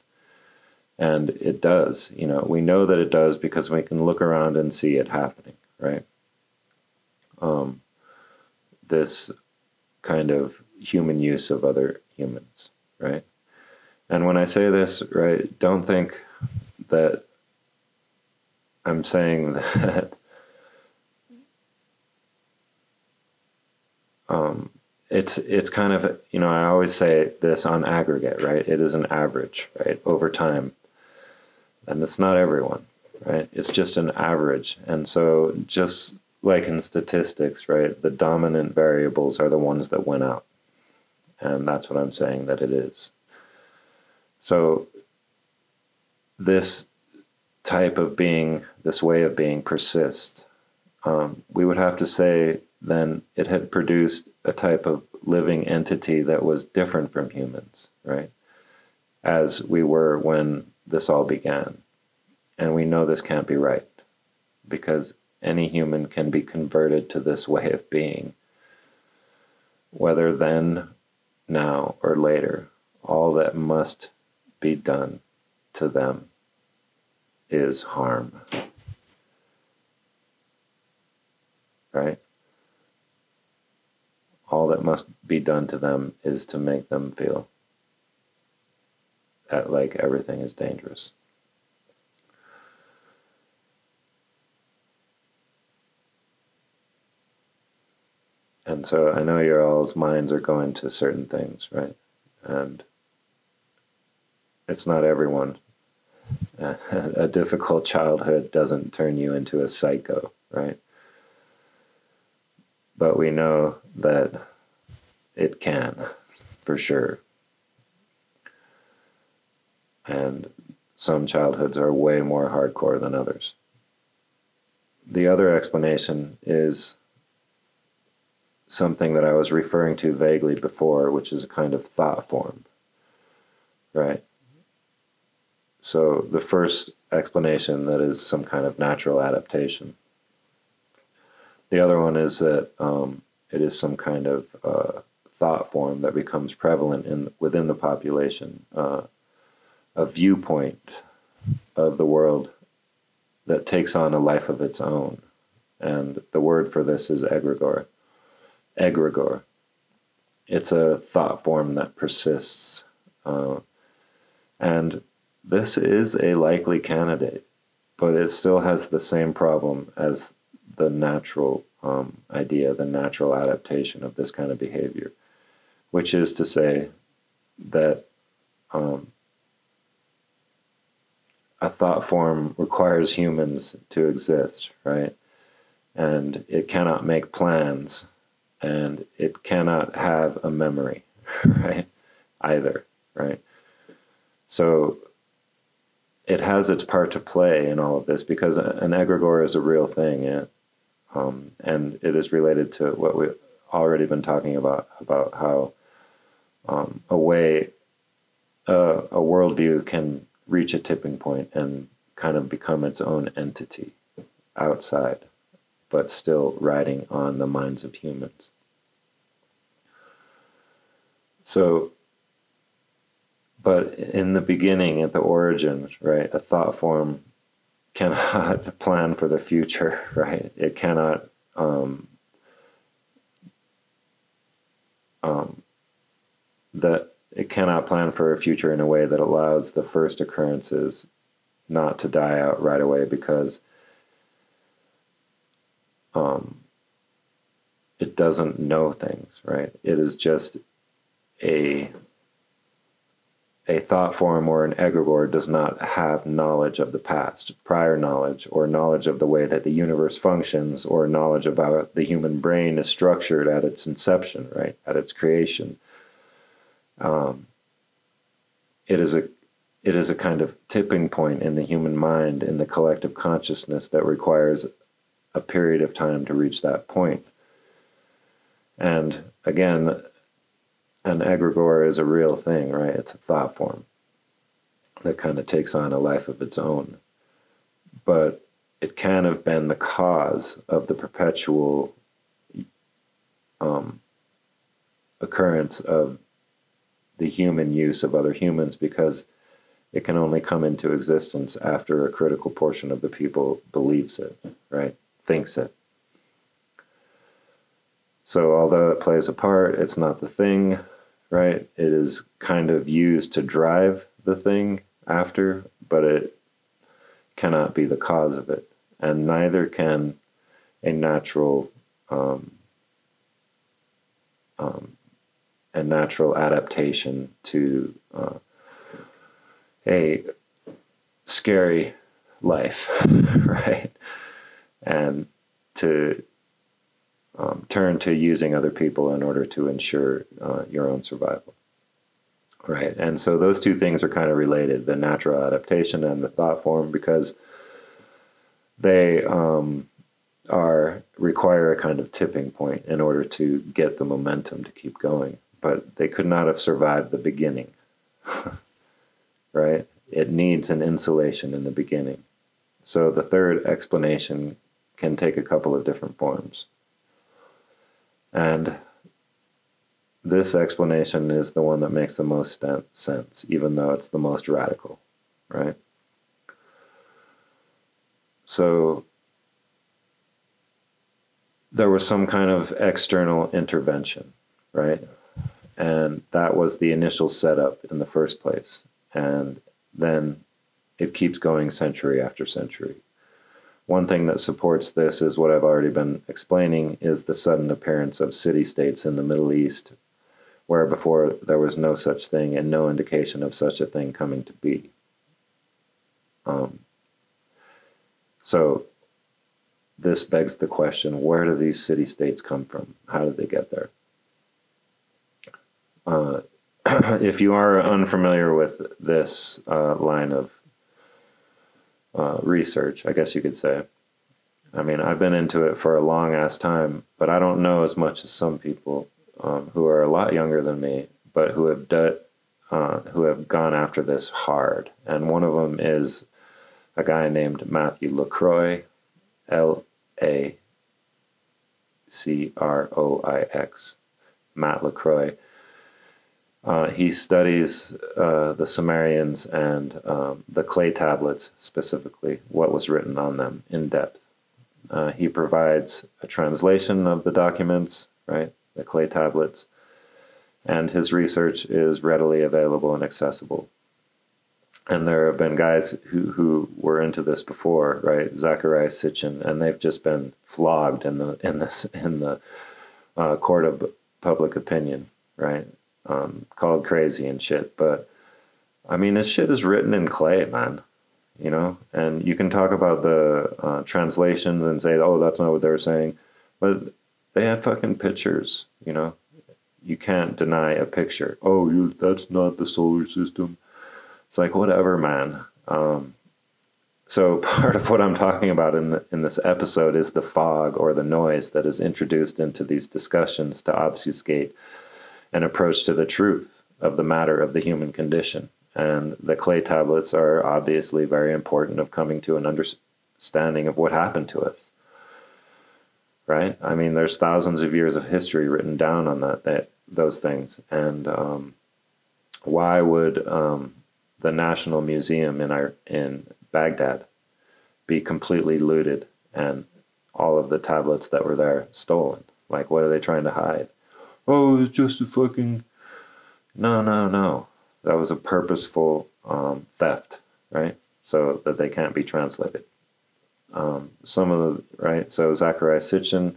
And it does, you know, we know that it does because we can look around and see it happening, right? Um, this kind of human use of other humans, right? And when I say this, right, don't think that I'm saying that um, it's it's kind of you know I always say this on aggregate, right? It is an average, right, over time and it's not everyone, right? It's just an average. And so, just like in statistics, right, the dominant variables are the ones that win out. And that's what I'm saying that it is. So, this type of being, this way of being persists. Um, we would have to say then it had produced a type of living entity that was different from humans, right? As we were when this all began. And we know this can't be right because any human can be converted to this way of being. Whether then, now, or later, all that must be done to them is harm. Right? All that must be done to them is to make them feel that like everything is dangerous. And so I know your all's minds are going to certain things, right? And it's not everyone. a difficult childhood doesn't turn you into a psycho, right? But we know that it can, for sure. And some childhoods are way more hardcore than others. The other explanation is something that I was referring to vaguely before, which is a kind of thought form, right? So the first explanation that is some kind of natural adaptation. The other one is that um, it is some kind of uh, thought form that becomes prevalent in within the population, uh, a viewpoint of the world that takes on a life of its own. And the word for this is egregore. Egregore. It's a thought form that persists. Uh, and this is a likely candidate, but it still has the same problem as the natural um, idea, the natural adaptation of this kind of behavior, which is to say that um, a thought form requires humans to exist, right? And it cannot make plans and it cannot have a memory, right? Either, right? So it has its part to play in all of this because an egregore is a real thing, yeah? Um, and it is related to what we've already been talking about about how um, a way uh, a worldview can reach a tipping point and kind of become its own entity outside, but still riding on the minds of humans. So, but in the beginning, at the origin, right, a thought form cannot plan for the future, right? It cannot um, um, that it cannot plan for a future in a way that allows the first occurrences not to die out right away because um, it doesn't know things, right? It is just a a thought form or an egregore does not have knowledge of the past, prior knowledge, or knowledge of the way that the universe functions, or knowledge about the human brain is structured at its inception, right, at its creation. Um, it is a it is a kind of tipping point in the human mind, in the collective consciousness that requires a period of time to reach that point. And again, an egregore is a real thing, right? It's a thought form that kind of takes on a life of its own. But it can have been the cause of the perpetual um, occurrence of the human use of other humans because it can only come into existence after a critical portion of the people believes it, right? Thinks it. So, although it plays a part, it's not the thing, right? It is kind of used to drive the thing after, but it cannot be the cause of it. And neither can a natural um, um, a natural adaptation to uh, a scary life, right? And to um, turn to using other people in order to ensure uh, your own survival. Right. And so those two things are kind of related the natural adaptation and the thought form because they um, are require a kind of tipping point in order to get the momentum to keep going. But they could not have survived the beginning. right? It needs an insulation in the beginning. So the third explanation can take a couple of different forms. And this explanation is the one that makes the most sense, even though it's the most radical, right? So there was some kind of external intervention, right? And that was the initial setup in the first place. And then it keeps going century after century. One thing that supports this is what I've already been explaining is the sudden appearance of city states in the Middle East, where before there was no such thing and no indication of such a thing coming to be. Um, so this begs the question where do these city states come from? How did they get there? Uh, if you are unfamiliar with this uh, line of uh, research, I guess you could say. I mean, I've been into it for a long ass time, but I don't know as much as some people um, who are a lot younger than me, but who have done, uh, who have gone after this hard. And one of them is a guy named Matthew Lacroix, L A C R O I X, Matt Lacroix. Uh, he studies uh, the Sumerians and um, the clay tablets specifically, what was written on them in depth. Uh, he provides a translation of the documents, right, the clay tablets, and his research is readily available and accessible. And there have been guys who, who were into this before, right? Zecharia Sitchin, and they've just been flogged in the in this in the uh, court of public opinion, right? Um, called crazy and shit. But I mean, this shit is written in clay, man. You know, and you can talk about the uh, translations and say, "Oh, that's not what they're saying," but they had fucking pictures. You know, you can't deny a picture. Oh, you that's not the solar system. It's like whatever, man. Um, so part of what I'm talking about in the, in this episode is the fog or the noise that is introduced into these discussions to obfuscate an approach to the truth of the matter of the human condition. And the clay tablets are obviously very important of coming to an understanding of what happened to us. Right? I mean, there's thousands of years of history written down on that, that those things. And um, why would um, the National Museum in our in Baghdad be completely looted and all of the tablets that were there stolen? Like, what are they trying to hide? Oh, it's just a fucking. No, no, no. That was a purposeful um, theft, right? So that they can't be translated. Um, some of the right. So Zecharia Sitchin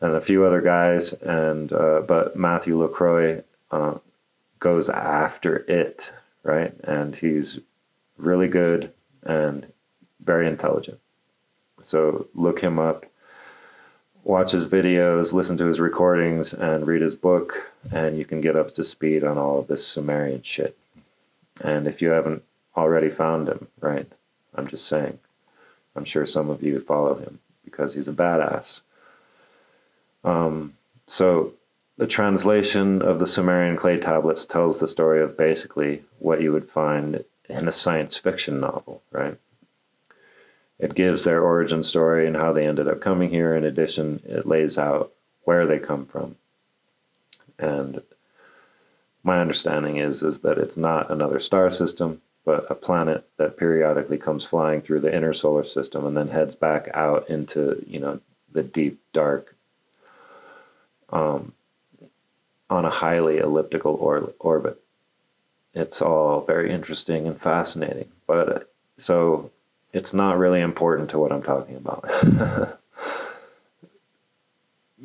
and a few other guys, and uh, but Matthew Lacroix uh, goes after it, right? And he's really good and very intelligent. So look him up watch his videos, listen to his recordings, and read his book, and you can get up to speed on all of this Sumerian shit. And if you haven't already found him, right? I'm just saying. I'm sure some of you follow him because he's a badass. Um, so, the translation of the Sumerian clay tablets tells the story of basically what you would find in a science fiction novel, right? It gives their origin story and how they ended up coming here. In addition, it lays out where they come from. And my understanding is is that it's not another star system, but a planet that periodically comes flying through the inner solar system and then heads back out into you know the deep dark um, on a highly elliptical or- orbit. It's all very interesting and fascinating. But uh, so it's not really important to what I'm talking about.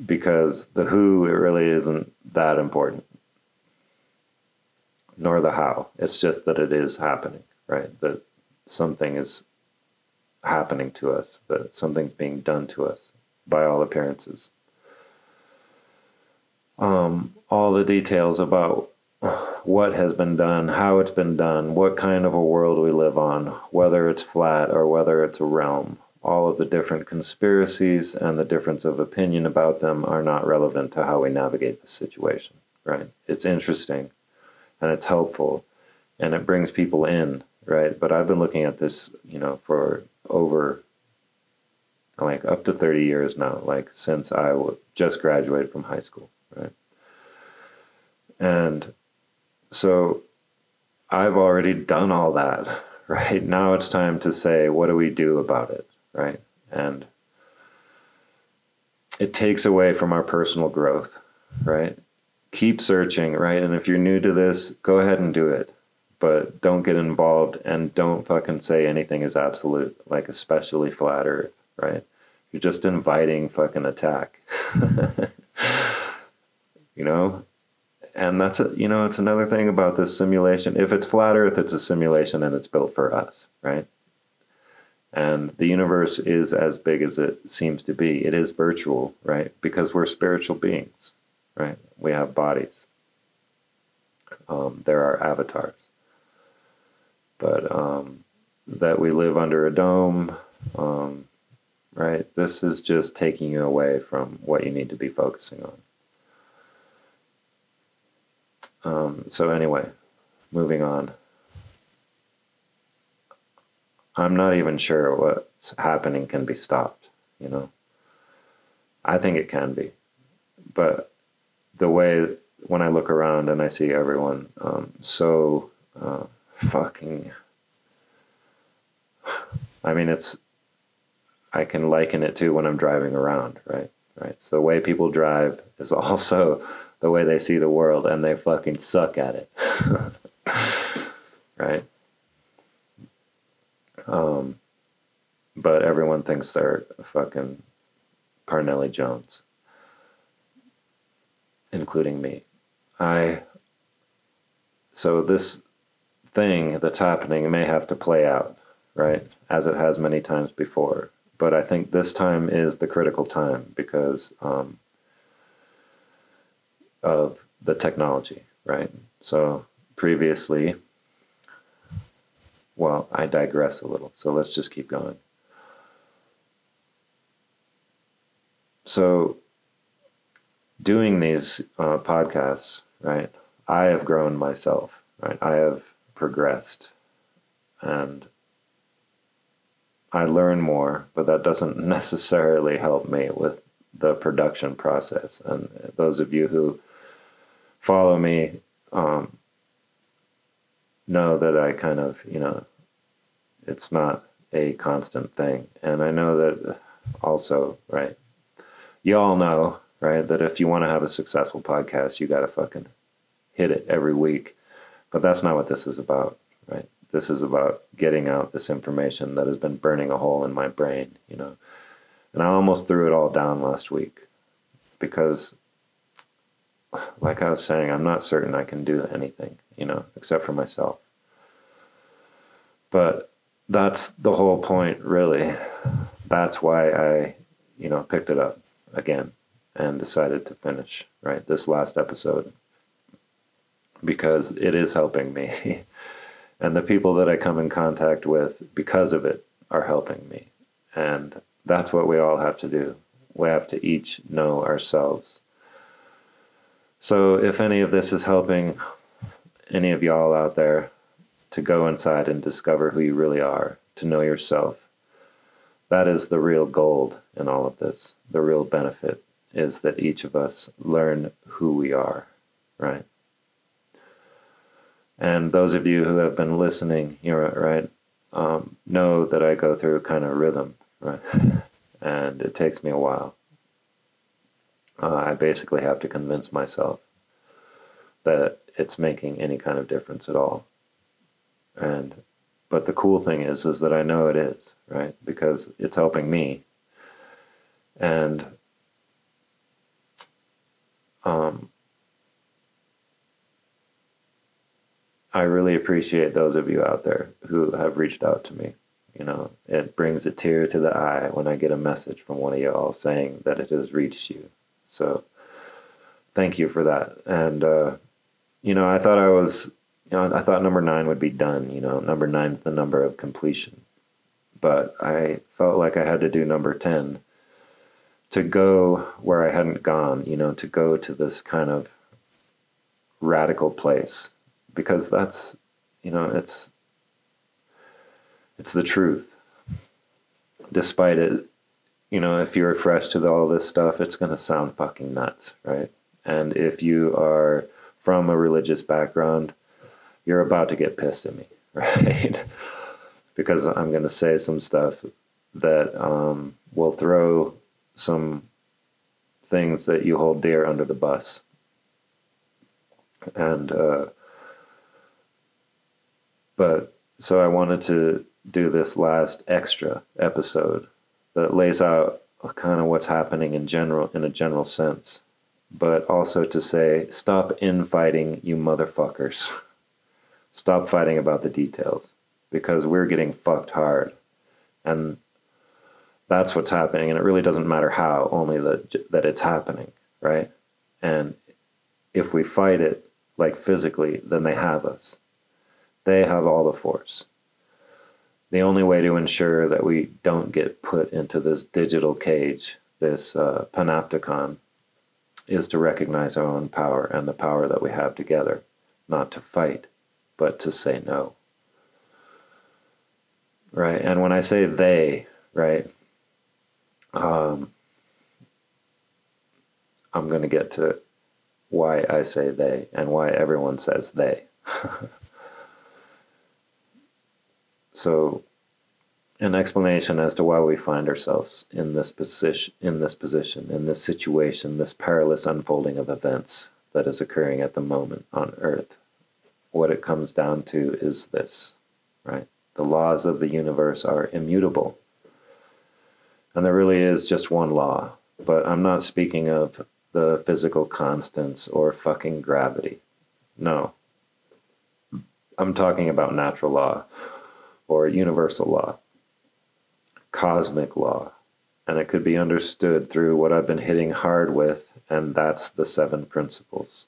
because the who, it really isn't that important, nor the how. It's just that it is happening, right? That something is happening to us, that something's being done to us by all appearances. Um, all the details about what has been done, how it's been done, what kind of a world we live on, whether it's flat or whether it's a realm. All of the different conspiracies and the difference of opinion about them are not relevant to how we navigate the situation, right? It's interesting and it's helpful and it brings people in, right? But I've been looking at this, you know, for over like up to 30 years now, like since I just graduated from high school, right? And so I've already done all that, right? Now it's time to say, what do we do about it, right? And it takes away from our personal growth, right? Keep searching, right? And if you're new to this, go ahead and do it. But don't get involved and don't fucking say anything is absolute, like especially flat earth, right? You're just inviting fucking attack. you know, and that's a, you know it's another thing about this simulation. If it's flat earth it's a simulation and it's built for us right? And the universe is as big as it seems to be. It is virtual right? Because we're spiritual beings right? We have bodies. Um, there are avatars. But um, that we live under a dome um, right? This is just taking you away from what you need to be focusing on. Um, so, anyway, moving on. I'm not even sure what's happening can be stopped, you know? I think it can be. But the way when I look around and I see everyone um, so uh, fucking. I mean, it's. I can liken it to when I'm driving around, right? Right. So the way people drive is also the way they see the world, and they fucking suck at it. right. Um, but everyone thinks they're fucking Parnelli Jones, including me. I so this thing that's happening may have to play out, right? As it has many times before. But I think this time is the critical time because um, of the technology, right? So previously, well, I digress a little. So let's just keep going. So, doing these uh, podcasts, right? I have grown myself, right? I have progressed and I learn more, but that doesn't necessarily help me with the production process. And those of you who follow me um, know that I kind of, you know, it's not a constant thing. And I know that also, right? You all know, right, that if you want to have a successful podcast, you got to fucking hit it every week. But that's not what this is about, right? This is about getting out this information that has been burning a hole in my brain, you know. And I almost threw it all down last week because, like I was saying, I'm not certain I can do anything, you know, except for myself. But that's the whole point, really. That's why I, you know, picked it up again and decided to finish, right, this last episode because it is helping me. and the people that I come in contact with because of it are helping me. And that's what we all have to do. We have to each know ourselves. So if any of this is helping any of y'all out there to go inside and discover who you really are, to know yourself, that is the real gold in all of this. The real benefit is that each of us learn who we are, right? And those of you who have been listening, you're right, um, know that I go through a kind of rhythm, right? And it takes me a while. Uh, I basically have to convince myself that it's making any kind of difference at all. And but the cool thing is is that I know it is, right? Because it's helping me. And um, I really appreciate those of you out there who have reached out to me. You know, it brings a tear to the eye when I get a message from one of y'all saying that it has reached you. So thank you for that. And, uh, you know, I thought I was, you know, I thought number nine would be done. You know, number nine is the number of completion. But I felt like I had to do number 10 to go where I hadn't gone, you know, to go to this kind of radical place because that's you know it's it's the truth despite it you know if you're fresh to all this stuff it's going to sound fucking nuts right? And if you are from a religious background you're about to get pissed at me right? Because i'm going to say some stuff that um, will throw some things that you hold dear under the bus. And uh, but so I wanted to do this last extra episode that lays out kind of what's happening in general in a general sense, but also to say stop infighting, you motherfuckers. Stop fighting about the details because we're getting fucked hard, and that's what's happening. And it really doesn't matter how, only that that it's happening, right? And if we fight it like physically, then they have us they have all the force. The only way to ensure that we don't get put into this digital cage, this uh, panopticon, is to recognize our own power and the power that we have together, not to fight, but to say no. Right? And when I say they, right, um, I'm going to get to why I say they and why everyone says they. so, an explanation as to why we find ourselves in this position, in this position, in this situation, this perilous unfolding of events that is occurring at the moment on Earth. What it comes down to is this, right? The laws of the universe are immutable. And there really is just one law, but I'm not speaking of the physical constants or fucking gravity. No. I'm talking about natural law or universal law, cosmic law. And it could be understood through what I've been hitting hard with, and that's the seven principles,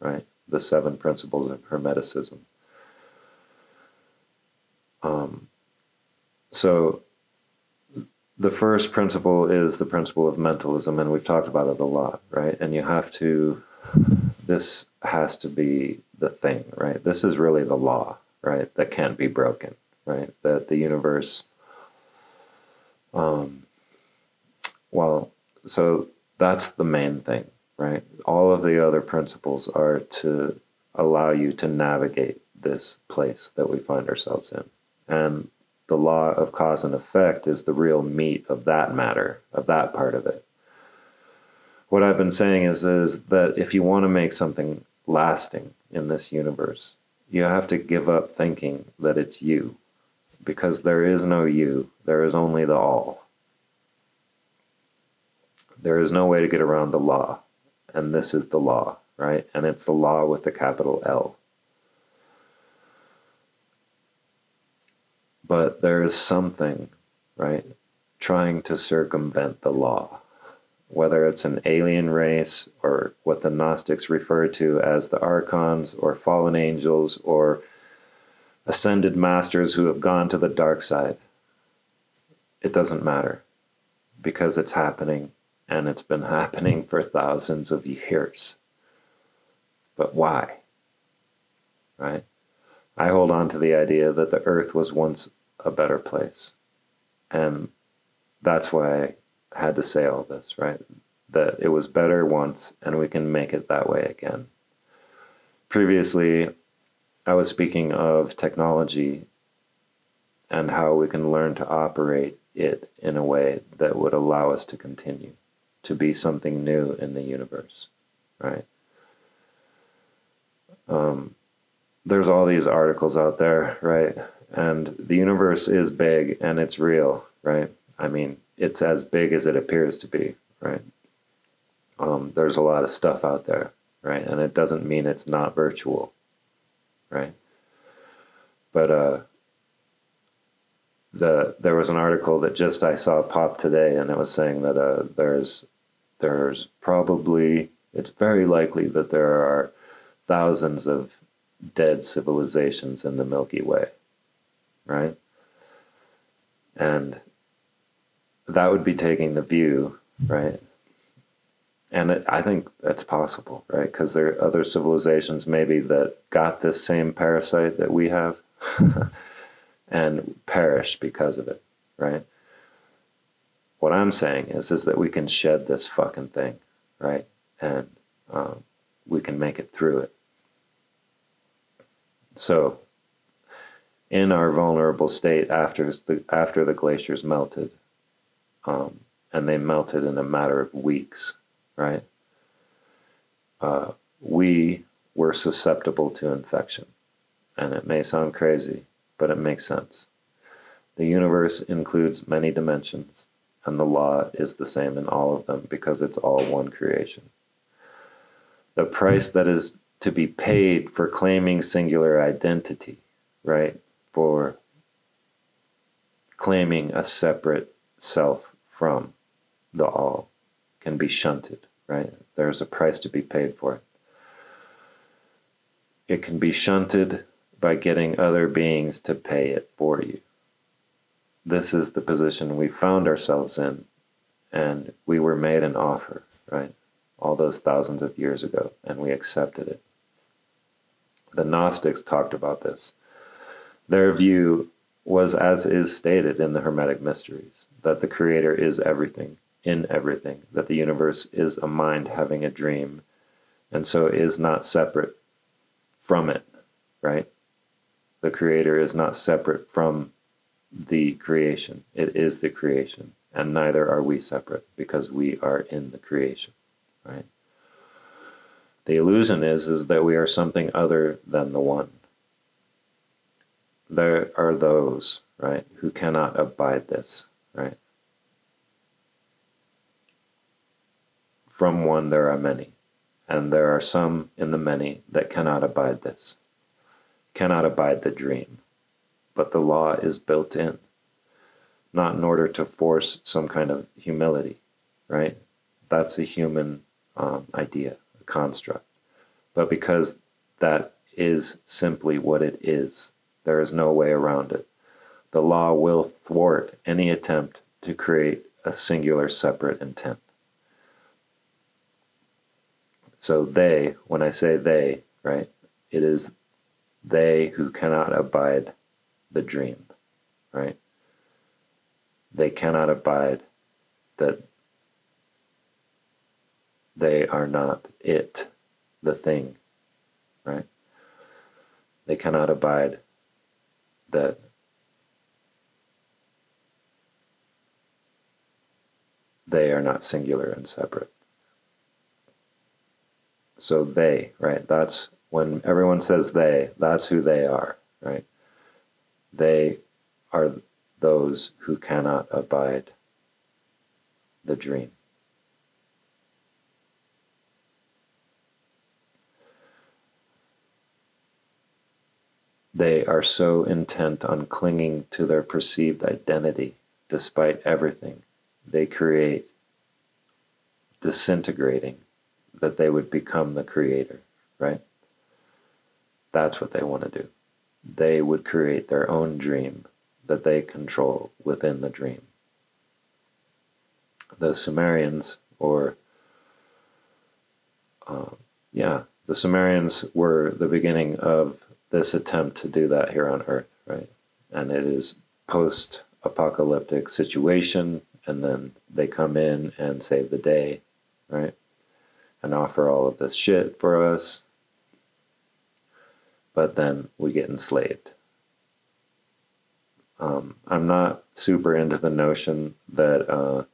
right? The seven principles of Hermeticism. Um, so the first principle is the principle of mentalism, and we've talked about it a lot, right? And you have to, this has to be the thing, right? This is really the law, right? That can't be broken, right? That the universe, um, well, so that's the main thing, right? All of the other principles are to allow you to navigate this place that we find ourselves in. And the law of cause and effect is the real meat of that matter, of that part of it. What I've been saying is, is that if you want to make something lasting in this universe, you have to give up thinking that it's you, because there is no you, there is only the all. There is no way to get around the law, and this is the law, right? And it's the law with the capital L. but there is something, right, trying to circumvent the law. Whether it's an alien race or what the Gnostics refer to as the archons or fallen angels or ascended masters who have gone to the dark side, it doesn't matter because it's happening and it's been happening for thousands of years. But why? Right? I hold on to the idea that the earth was once a better place. And that's why I had to say all this, right? That it was better once and we can make it that way again. Previously, I was speaking of technology and how we can learn to operate it in a way that would allow us to continue to be something new in the universe, right? Um, there's all these articles out there, right? And the universe is big and it's real, right? I mean, it's as big as it appears to be, right? Um, there's a lot of stuff out there, right? And it doesn't mean it's not virtual, right? But uh, the there was an article that just I saw pop today, and it was saying that uh, there's there's probably it's very likely that there are thousands of dead civilizations in the Milky Way, right? And that would be taking the view, right? And it, I think that's possible, right? Because there are other civilizations maybe that got this same parasite that we have and perished because of it, right? What I'm saying is, is that we can shed this fucking thing, right? And um, we can make it through it. So, in our vulnerable state after the after the glaciers melted, um, and they melted in a matter of weeks, right? Uh, we were susceptible to infection, and it may sound crazy, but it makes sense. The universe includes many dimensions, and the law is the same in all of them because it's all one creation. The price that is to be paid for claiming singular identity, right? For claiming a separate self from the all can be shunted, right? There's a price to be paid for it. It can be shunted by getting other beings to pay it for you, this is the position we found ourselves in, and we were made an offer, right? All those thousands of years ago, and we accepted it. The Gnostics talked about this. Their view was as is stated in the Hermetic Mysteries that the Creator is everything, in everything, that the universe is a mind having a dream, and so is not separate from it, right? The Creator is not separate from the creation, it is the creation, and neither are we separate because we are in the creation, right? The illusion is is that we are something other than the one. There are those, right, who cannot abide this, right? From one there are many, and there are some in the many that cannot abide this, cannot abide the dream. But the law is built in, not in order to force some kind of humility, right? That's a human um, idea, a construct. But because that is simply what it is, there is no way around it. The law will thwart any attempt to create a singular separate intent. So they, when I say they, right, it is they who cannot abide the dream, right? They cannot abide that they are not it, the thing, right? They cannot abide that they are not singular and separate. So they, right? That's when everyone says they, that's who they are, right? They are those who cannot abide the dream. They are so intent on clinging to their perceived identity despite everything they create, disintegrating, that they would become the creator, right? That's what they want to do. They would create their own dream that they control within the dream. The Sumerians, or uh, yeah, the Sumerians were the beginning of this attempt to do that here on Earth, right? And it is post apocalyptic situation, and then they come in and save the day, right? And offer all of this shit for us. But then we get enslaved. Um, I'm not super into the notion that uh,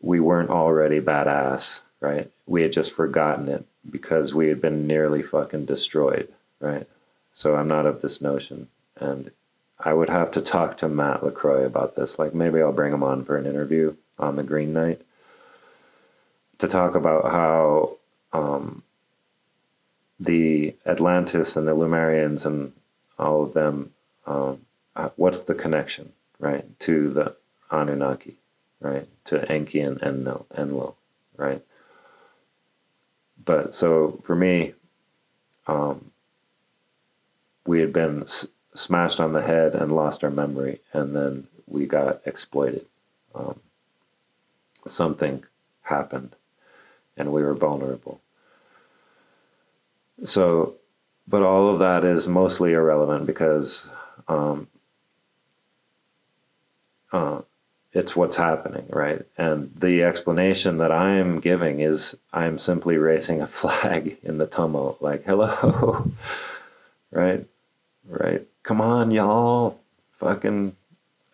we weren't already badass, right? We had just forgotten it because we had been nearly fucking destroyed right? So I'm not of this notion. And I would have to talk to Matt LaCroix about this. Like maybe I'll bring him on for an interview on the Green Knight to talk about how um, the Atlantis and the Lemurians and all of them, um, uh, what's the connection, right, to the Anunnaki, right, to Enki and Enlil, Enlil right? But so for me, um, we had been s- smashed on the head and lost our memory, and then we got exploited. Um, something happened, and we were vulnerable. So, but all of that is mostly irrelevant because um, uh, it's what's happening, right? And the explanation that I'm giving is I'm simply raising a flag in the tumult, like, hello, right? right? Come on, y'all. Fucking,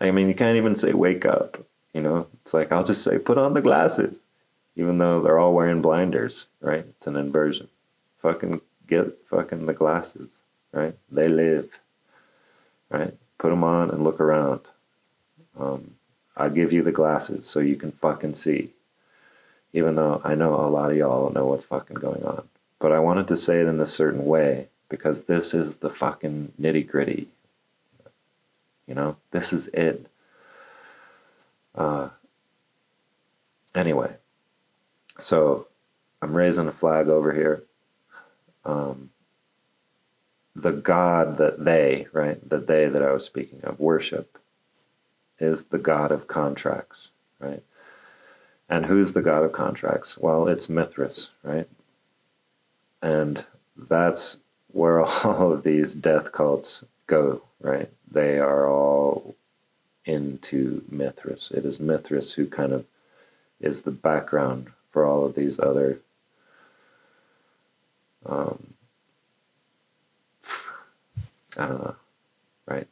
I mean, you can't even say wake up, you know? It's like, I'll just say put on the glasses, even though they're all wearing blinders, right? It's an inversion. Fucking get fucking the glasses, right? They live, right? Put them on and look around. Um, I'll give you the glasses so you can fucking see. Even though I know a lot of y'all don't know what's fucking going on. But I wanted to say it in a certain way because this is the fucking nitty gritty. You know, this is it. Uh, anyway, so I'm raising a flag over here. Um, the God that they, right, that they that I was speaking of, worship is the god of contracts, right? And who's the god of contracts? Well, it's Mithras, right? And that's where all of these death cults go, right? They are all into Mithras. It is Mithras who kind of is the background for all of these other um, I don't know, right?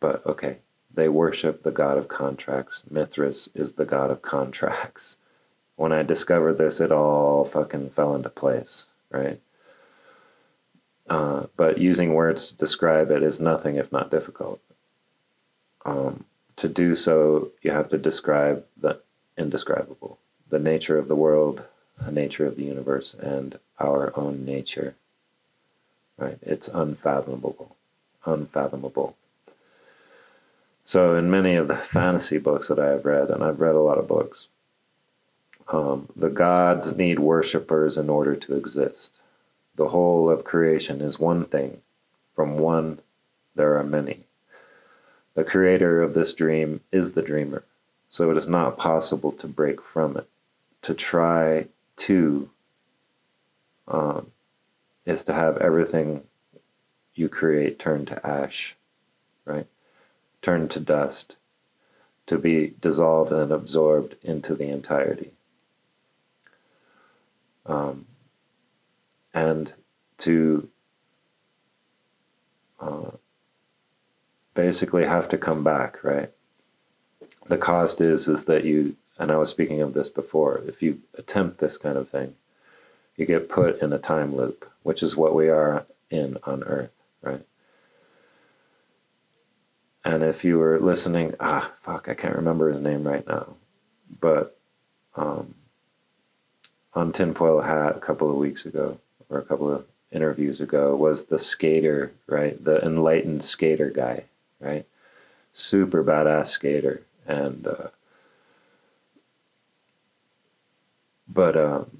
But okay, they worship the god of contracts. Mithras is the god of contracts. When I discovered this, it all fucking fell into place, right? Uh, but using words to describe it is nothing if not difficult. Um, to do so, you have to describe the indescribable, the nature of the world, the nature of the universe, and our own nature. Right? It's unfathomable, unfathomable. So, in many of the fantasy books that I have read, and I've read a lot of books, um, the gods need worshippers in order to exist. The whole of creation is one thing. From one, there are many. The creator of this dream is the dreamer, so it is not possible to break from it. To try to um, is to have everything you create turn to ash, right? Turn to dust, to be dissolved and absorbed into the entirety. Um, and to uh, basically have to come back, right? The cost is is that you, and I was speaking of this before. If you attempt this kind of thing, you get put in a time loop, which is what we are in on Earth, right? And if you were listening, ah, fuck, I can't remember his name right now, but um, on Tinfoil Hat a couple of weeks ago, or a couple of interviews ago was the skater, right? The enlightened skater guy, right? Super badass skater. And, uh, but, um,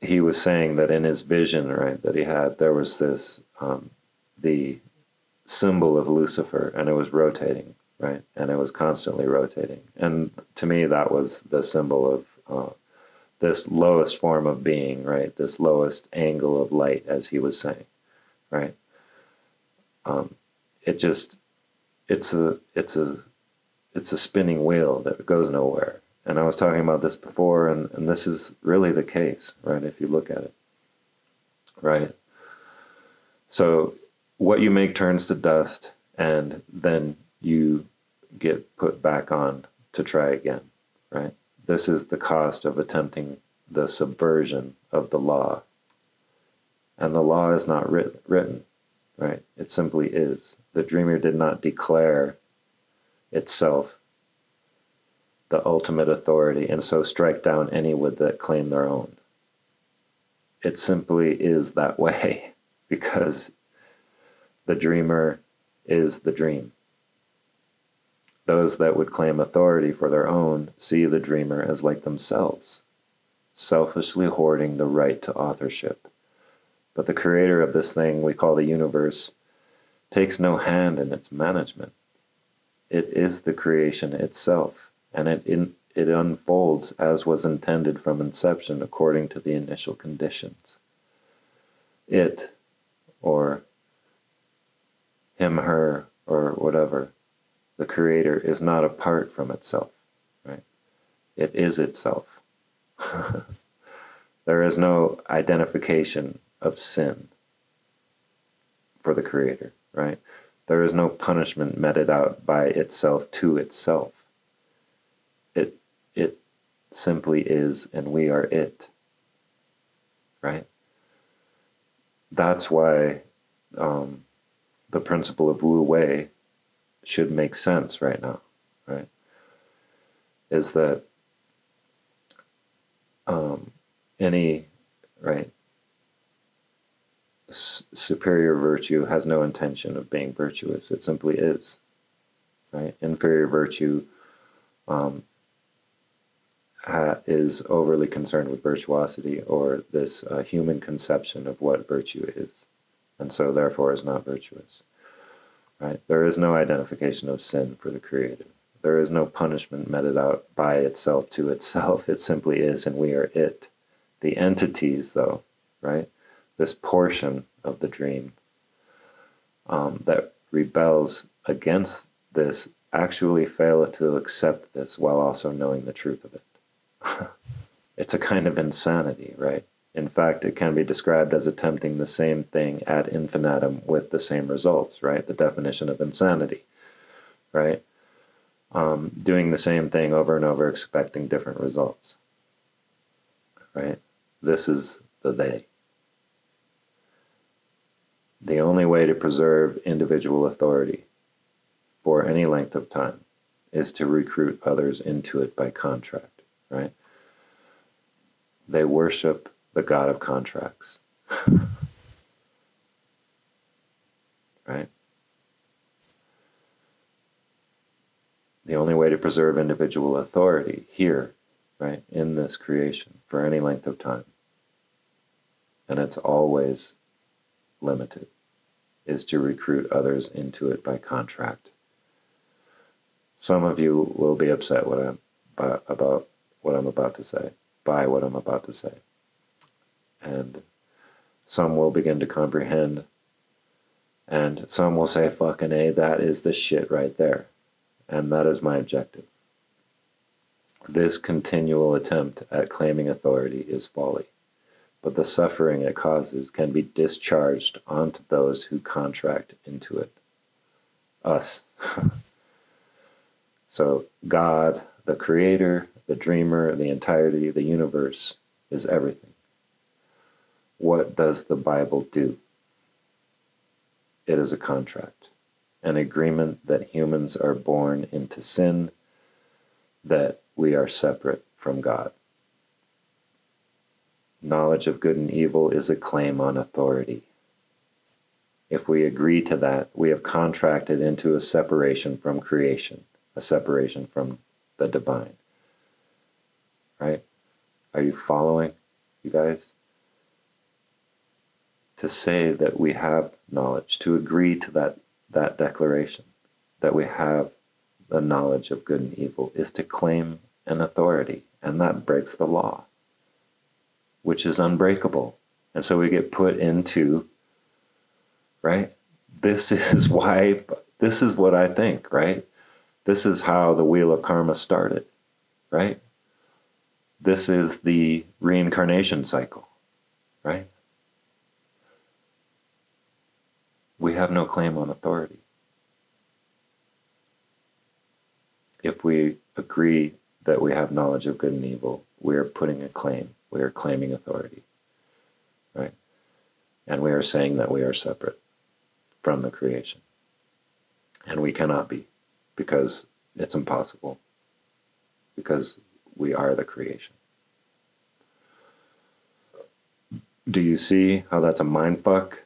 he was saying that in his vision, right, that he had, there was this, um, the symbol of Lucifer, and it was rotating, right, and it was constantly rotating. And to me, that was the symbol of uh, this lowest form of being, right? This lowest angle of light, as he was saying, right? Um, it just, it's a, it's a, it's a spinning wheel that goes nowhere. And I was talking about this before, and, and this is really the case, right? If you look at it, right? So what you make turns to dust, and then you get put back on to try again, right? This is the cost of attempting the subversion of the law. And the law is not writ- written, right? It simply is. The dreamer did not declare itself the ultimate authority and so strike down any would that claim their own. It simply is that way because the dreamer is the dream. Those that would claim authority for their own see the dreamer as like themselves, selfishly hoarding the right to authorship. But the creator of this thing we call the universe takes no hand in its management. It is the creation itself, and it, in, it unfolds as was intended from inception according to the initial conditions. It, or him, her, or whatever, the creator is not apart from itself, right? It is itself. there is no identification of sin for the creator, right? There is no punishment meted out by itself to itself. Simply is and we are it. Right? That's why um, the principle of Wu Wei should make sense right now, right? Is that um, any right superior virtue has no intention of being virtuous. It simply is, right? Inferior virtue um, ha- is overly concerned with virtuosity or this uh, human conception of what virtue is, and so therefore is not virtuous. right? There is no identification of sin for the Creator. There is no punishment meted out by itself to itself. It simply is, and we are it. The entities, though, right? This portion of the dream um, that rebels against this actually fail to accept this while also knowing the truth of it. It's a kind of insanity, right? In fact, it can be described as attempting the same thing ad infinitum with the same results, right? The definition of insanity, right? Um, doing the same thing over and over, expecting different results, right? This is the they. The only way to preserve individual authority for any length of time is to recruit others into it by contract, right? They worship the God of contracts. right? The only way to preserve individual authority here, right, in this creation for any length of time, and it's always limited, is to recruit others into it by contract. Some of you will be upset I'm, about what I'm about to say, by what I'm about to say. And some will begin to comprehend, and some will say, fucking A, that is the shit right there. And that is my objective. This continual attempt at claiming authority is folly, but the suffering it causes can be discharged onto those who contract into it. Us. so, God, the creator, the dreamer, the entirety, the universe is everything. What does the Bible do? It is a contract an agreement that humans are born into sin, that we are separate from God. Knowledge of good and evil is a claim on authority. If we agree to that, we have contracted into a separation from creation, a separation from the divine. Right? Are you following, you guys? To say that we have knowledge, to agree to that that declaration that we have the knowledge of good and evil is to claim an authority, and that breaks the law, which is unbreakable. And so we get put into, right? This is why, this is what I think, right? This is how the wheel of karma started, right? This is the reincarnation cycle, right? we have no claim on authority. If we agree that we have knowledge of good and evil, we are putting a claim. We are claiming authority. Right? And we are saying that we are separate from the creation. And we cannot be because it's impossible. Because we are the creation. Do you see how that's a mind fuck?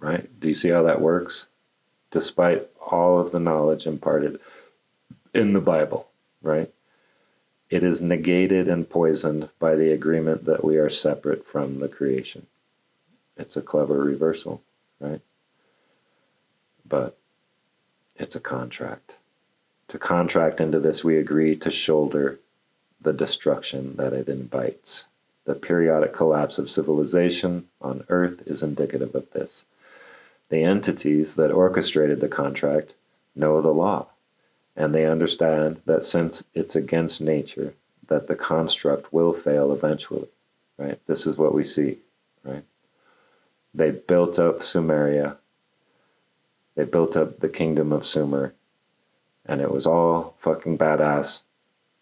right? Do you see how that works? Despite all of the knowledge imparted in the Bible, right? It is negated and poisoned by the agreement that we are separate from the creation. It's a clever reversal, right? But it's a contract. To contract into this, we agree to shoulder the destruction that it invites. The periodic collapse of civilization on Earth is indicative of this. The entities that orchestrated the contract know the law, and they understand that since it's against nature, that the construct will fail eventually. Right? This is what we see, right? They built up Sumeria. They built up the kingdom of Sumer, and it was all fucking badass,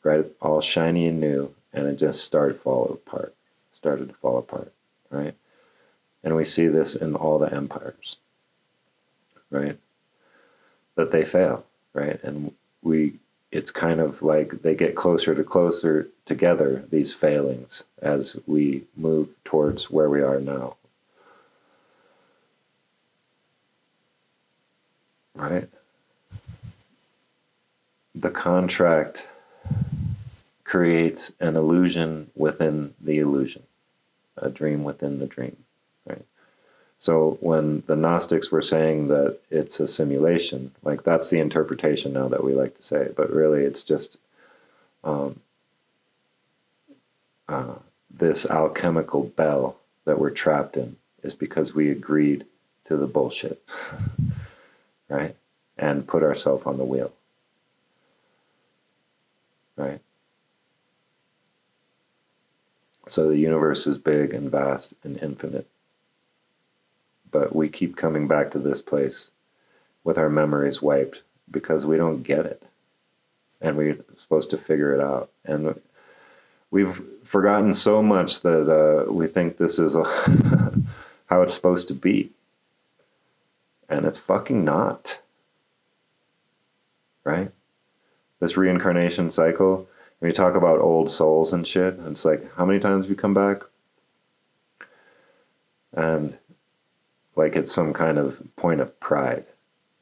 right? All shiny and new, and it just started to fall apart. Started to fall apart, right? And we see this in all the empires right? That they fail, right? And we, it's kind of like they get closer to closer together, these failings, as we move towards where we are now. Right? The contract creates an illusion within the illusion, a dream within the dream, right? So when the Gnostics were saying that it's a simulation, like that's the interpretation now that we like to say, but really it's just um, uh, this alchemical bell that we're trapped in is because we agreed to the bullshit, right? And put ourselves on the wheel, right? So the universe is big and vast and infinite. But we keep coming back to this place with our memories wiped because we don't get it. And we're supposed to figure it out. And we've forgotten so much that uh, we think this is a how it's supposed to be. And it's fucking not. Right? This reincarnation cycle, when you talk about old souls and shit, it's like, how many times have you come back? And like it's some kind of point of pride,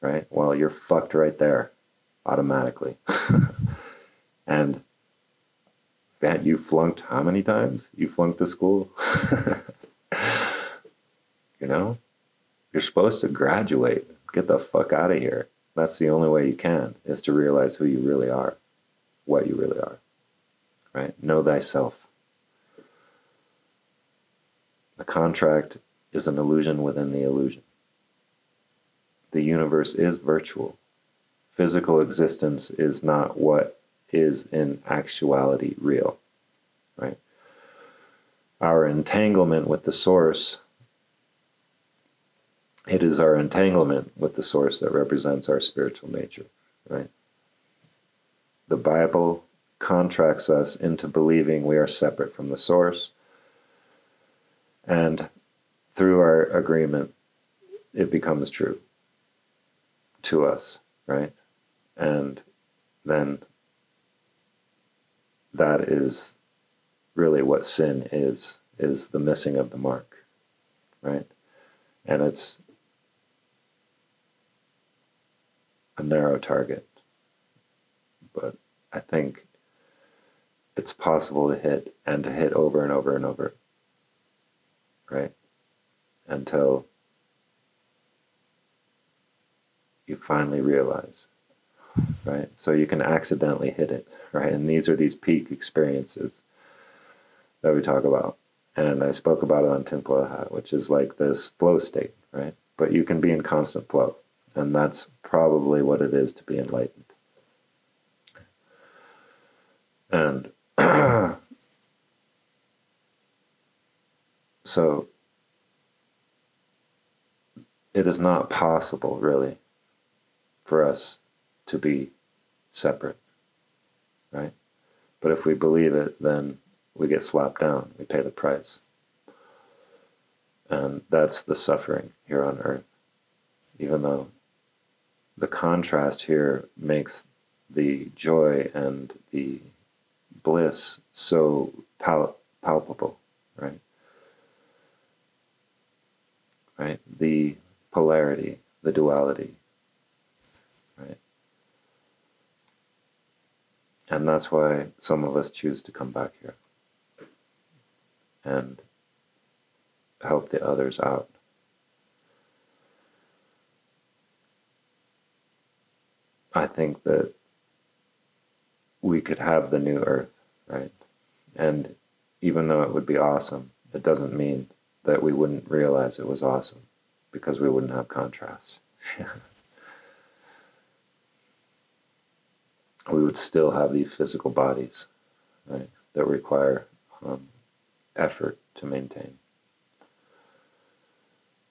right? Well, you're fucked right there automatically. and that you flunked how many times? You flunked the school? you know? You're supposed to graduate. Get the fuck out of here. That's the only way you can, is to realize who you really are, what you really are. Right? Know thyself. The contract is an illusion within the illusion. The universe is virtual. Physical existence is not what is in actuality real, right? Our entanglement with the source, it is our entanglement with the source that represents our spiritual nature, right? The Bible contracts us into believing we are separate from the source. And through our agreement, it becomes true to us, right? And then that is really what sin is is the missing of the mark right and it's a narrow target but i think it's possible to hit and to hit over and over and over right until you finally realize right so you can accidentally hit it right? And these are these peak experiences that we talk about. And I spoke about it on Hat, which is like this flow state, right? But you can be in constant flow. And that's probably what it is to be enlightened. And so it is not possible, really, for us to be separate right? But if we believe it, then we get slapped down, we pay the price. And that's the suffering here on earth. Even though the contrast here makes the joy and the bliss so pal- palpable, right? Right? The polarity, the duality, right? And that's why some of us choose to come back here and help the others out. I think that we could have the new earth, right? And even though it would be awesome, it doesn't mean that we wouldn't realize it was awesome because we wouldn't have contrast. we would still have these physical bodies right, that require um, effort to maintain.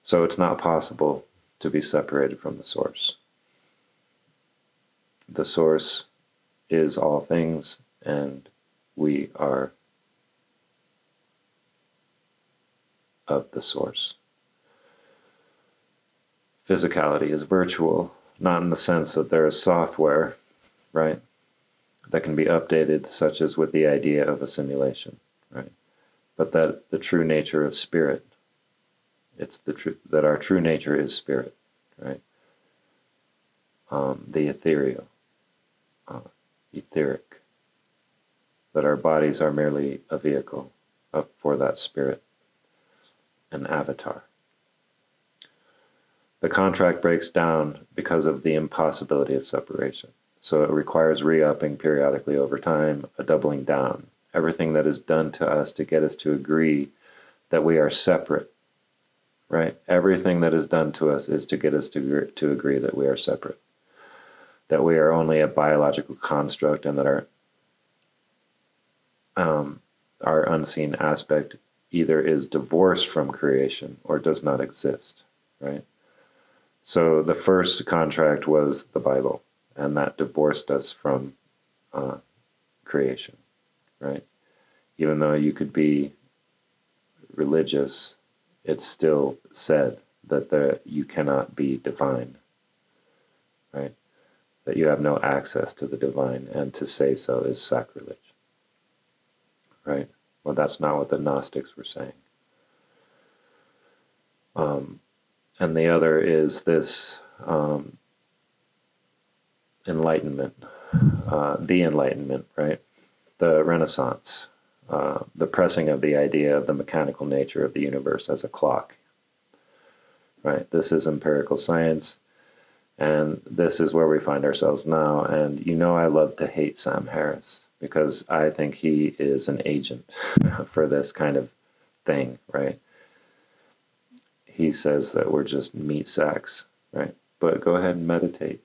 So it's not possible to be separated from the source. The source is all things, and we are of the source. Physicality is virtual, not in the sense that there is software, right? that can be updated, such as with the idea of a simulation, right? But that the true nature of spirit, it's the truth that our true nature is spirit, right? Um, the ethereal, uh, etheric, that our bodies are merely a vehicle for that spirit, an avatar, the contract breaks down because of the impossibility of separation. So it requires re upping periodically over time, a doubling down. Everything that is done to us to get us to agree that we are separate, right? Everything that is done to us is to get us to, to agree that we are separate, that we are only a biological construct, and that our um, our unseen aspect either is divorced from creation or does not exist, right? So the first contract was the Bible, and that divorced us from uh, creation, right? Even though you could be religious, it still said that the, you cannot be divine, right? That you have no access to the divine, and to say so is sacrilege, right? Well, that's not what the Gnostics were saying. Um, and the other is this um, enlightenment, uh, the enlightenment, right? The Renaissance, uh, the pressing of the idea of the mechanical nature of the universe as a clock, right? This is empirical science, and this is where we find ourselves now. And you know, I love to hate Sam Harris because I think he is an agent for this kind of thing, right? he says that we're just meat sacks, right? But go ahead and meditate.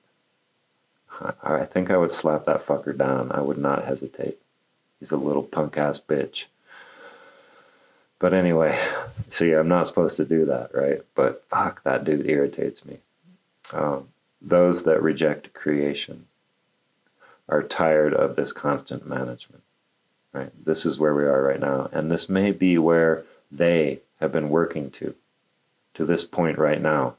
I think I would slap that fucker down. I would not hesitate. He's a little punk ass bitch. But anyway, so yeah, I'm not supposed to do that, right? But fuck, that dude irritates me. Um, those that reject creation are tired of this constant management, right? This is where we are right now. And this may be where they have been working to to this point right now,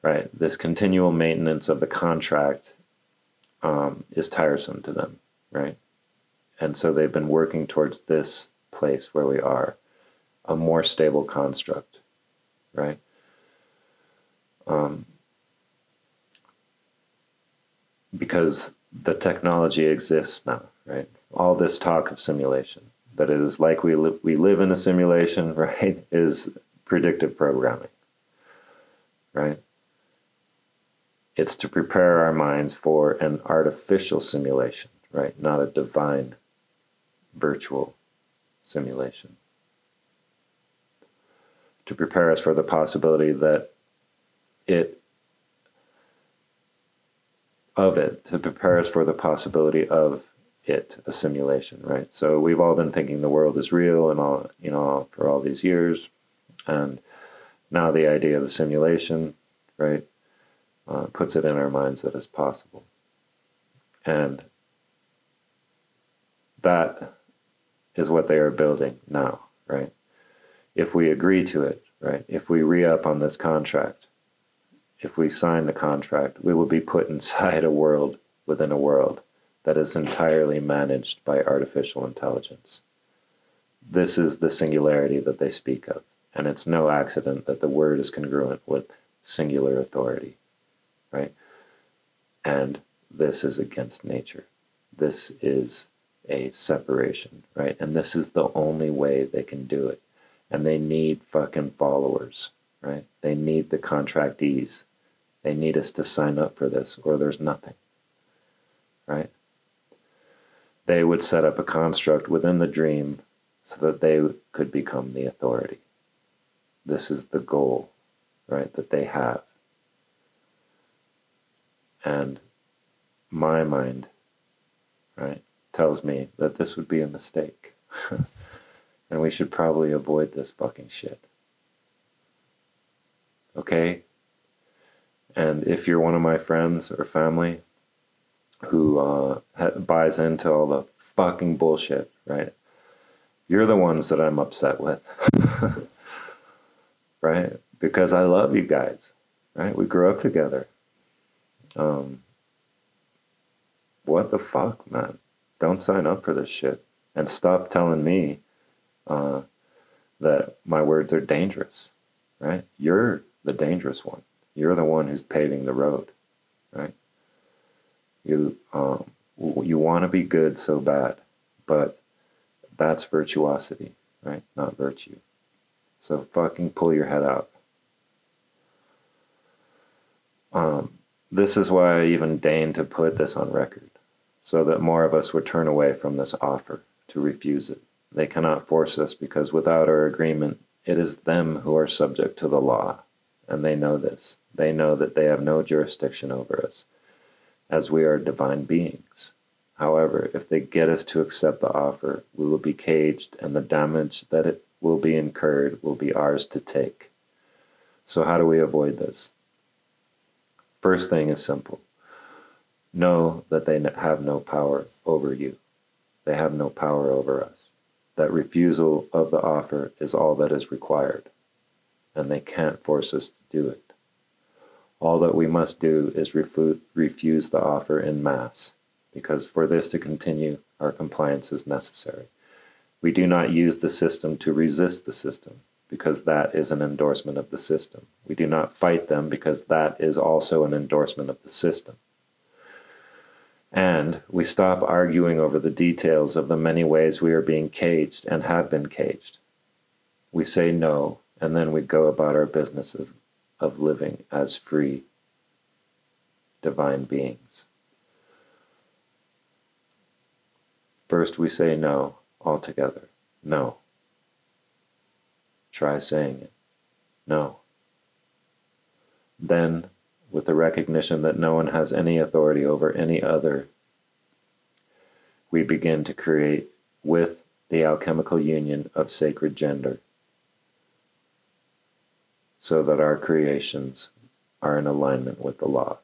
right? This continual maintenance of the contract um, is tiresome to them, right? And so they've been working towards this place where we are, a more stable construct, right? Um, because the technology exists now, right? All this talk of simulation, that it is like we, li- we live in a simulation, right, is predictive programming, right? It's to prepare our minds for an artificial simulation, right? Not a divine virtual simulation. To prepare us for the possibility that it, of it, to prepare us for the possibility of it, a simulation, right? So we've all been thinking the world is real and all, you know, for all these years. And now the idea of a simulation, right, uh, puts it in our minds that it's possible. And that is what they are building now, right? If we agree to it, right, if we re up on this contract, if we sign the contract, we will be put inside a world within a world that is entirely managed by artificial intelligence. This is the singularity that they speak of. And it's no accident that the word is congruent with singular authority, right? And this is against nature. This is a separation, right? And this is the only way they can do it. And they need fucking followers, right? They need the contractees. They need us to sign up for this, or there's nothing, right? They would set up a construct within the dream so that they could become the authority this is the goal, right, that they have. And my mind, right, tells me that this would be a mistake. and we should probably avoid this fucking shit. Okay? And if you're one of my friends or family who uh, buys into all the fucking bullshit, right? You're the ones that I'm upset with. right? Because I love you guys, right? We grew up together. Um, what the fuck, man? Don't sign up for this shit. And stop telling me uh, that my words are dangerous, right? You're the dangerous one. You're the one who's paving the road, right? You um, you want to be good so bad, but that's virtuosity, right? Not virtue. So fucking pull your head out. Um, this is why I even deigned to put this on record, so that more of us would turn away from this offer to refuse it. They cannot force us because without our agreement, it is them who are subject to the law, and they know this. They know that they have no jurisdiction over us, as we are divine beings. However, if they get us to accept the offer, we will be caged, and the damage that it will be incurred will be ours to take. So, how do we avoid this? First thing is simple know that they have no power over you, they have no power over us. That refusal of the offer is all that is required, and they can't force us to do it. All that we must do is refu- refuse the offer in mass, because for this to continue, our compliance is necessary. We do not use the system to resist the system because that is an endorsement of the system. We do not fight them because that is also an endorsement of the system. And we stop arguing over the details of the many ways we are being caged and have been caged. We say no, and then we go about our businesses of living as free divine beings. First, we say no altogether. No. Try saying it. No. Then, with the recognition that no one has any authority over any other, we begin to create with the alchemical union of sacred gender so that our creations are in alignment with the law.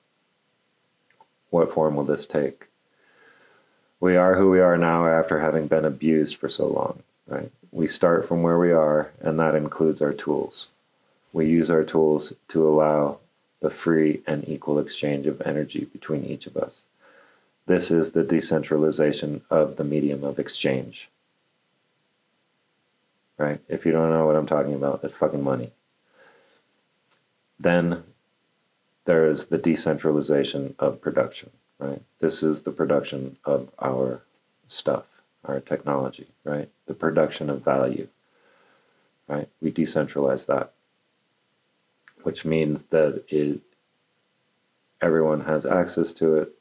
What form will this take? We are who we are now after having been abused for so long, right? we start from where we are, and that includes our tools. We use our tools to allow the free and equal exchange of energy between each of us. This is the decentralization of the medium of exchange. Right? If you don't know what I'm talking about, it's fucking money. Then there is the decentralization of production, right? This is the production of our stuff our technology, right? The production of value, right? We decentralize that, which means that it, everyone has access to it,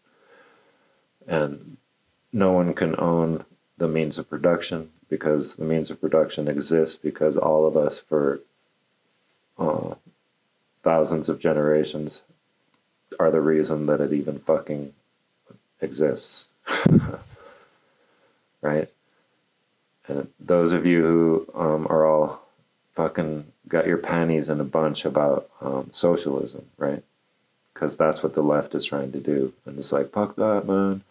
and no one can own the means of production because the means of production exists because all of us for uh, thousands of generations are the reason that it even fucking exists. right? And those of you who um, are all fucking got your panties in a bunch about um, socialism, right? Because that's what the left is trying to do. And it's like, fuck that, man.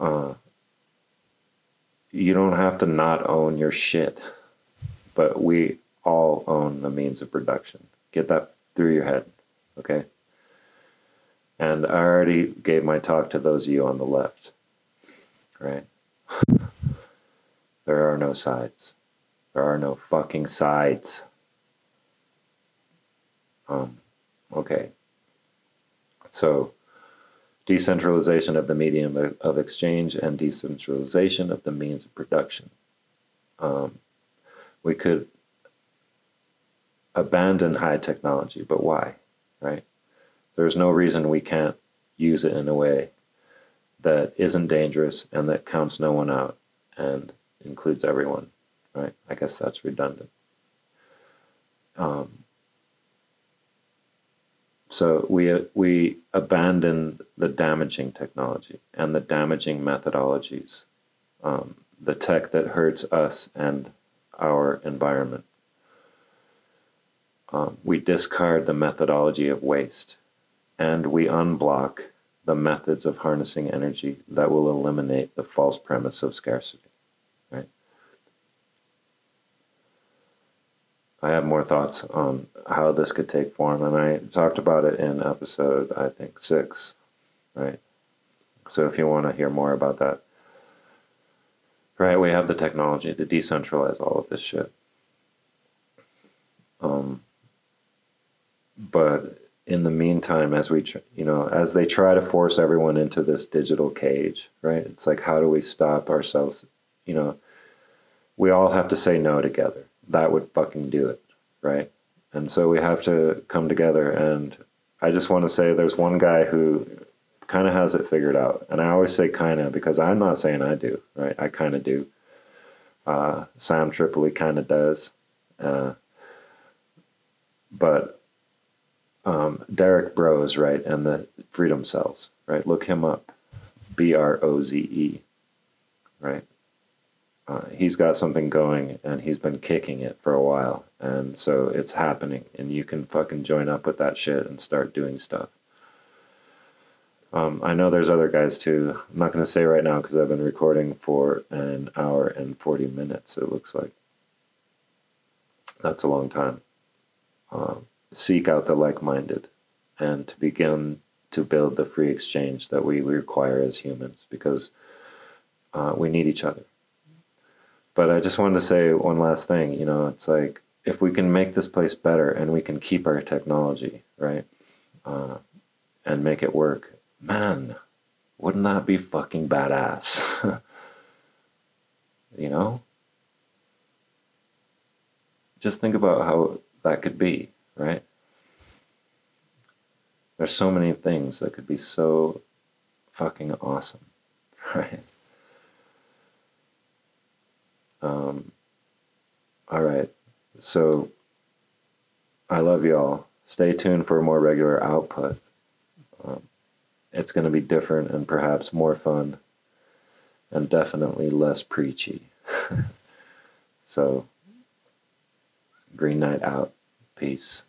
Uh, you don't have to not own your shit, but we all own the means of production. Get that through your head, okay? And I already gave my talk to those of you on the left, right? There are no sides. There are no fucking sides. Um, okay. So, decentralization of the medium of exchange and decentralization of the means of production. Um, we could abandon high technology, but why? Right? There's no reason we can't use it in a way that isn't dangerous and that counts no one out and includes everyone, right? I guess that's redundant. Um, so we we abandon the damaging technology and the damaging methodologies, um, the tech that hurts us and our environment. Um, we discard the methodology of waste, and we unblock the methods of harnessing energy that will eliminate the false premise of scarcity. Right? I have more thoughts on how this could take form, and I talked about it in episode, I think, six, right? So if you want to hear more about that, right, we have the technology to decentralize all of this shit. Um, but in the meantime, as we, you know, as they try to force everyone into this digital cage, right? It's like, how do we stop ourselves? You know, we all have to say no together. That would fucking do it, right? And so we have to come together and I just want to say there's one guy who kind of has it figured out. And I always say kind of because I'm not saying I do, right? I kind of do. Uh, Sam Tripoli kind of does. Uh, but um, Derrick Broze, right, and the Freedom Cells, right? Look him up. B R O Z E, right? Uh, he's got something going and he's been kicking it for a while. And so it's happening, and you can fucking join up with that shit and start doing stuff. Um, I know there's other guys too. I'm not going to say right now because I've been recording for an hour and 40 minutes, it looks like. That's a long time. Um, seek out the like minded and to begin to build the free exchange that we require as humans because uh, we need each other. But I just wanted to say one last thing. You know, it's like if we can make this place better and we can keep our technology, right, uh, and make it work, man, wouldn't that be fucking badass? you know? Just think about how that could be, right? There's so many things that could be so fucking awesome, right? Um, all right. So I love y'all. Stay tuned for more regular output. Um, it's going to be different and perhaps more fun and definitely less preachy. so, Green Knight out. Peace.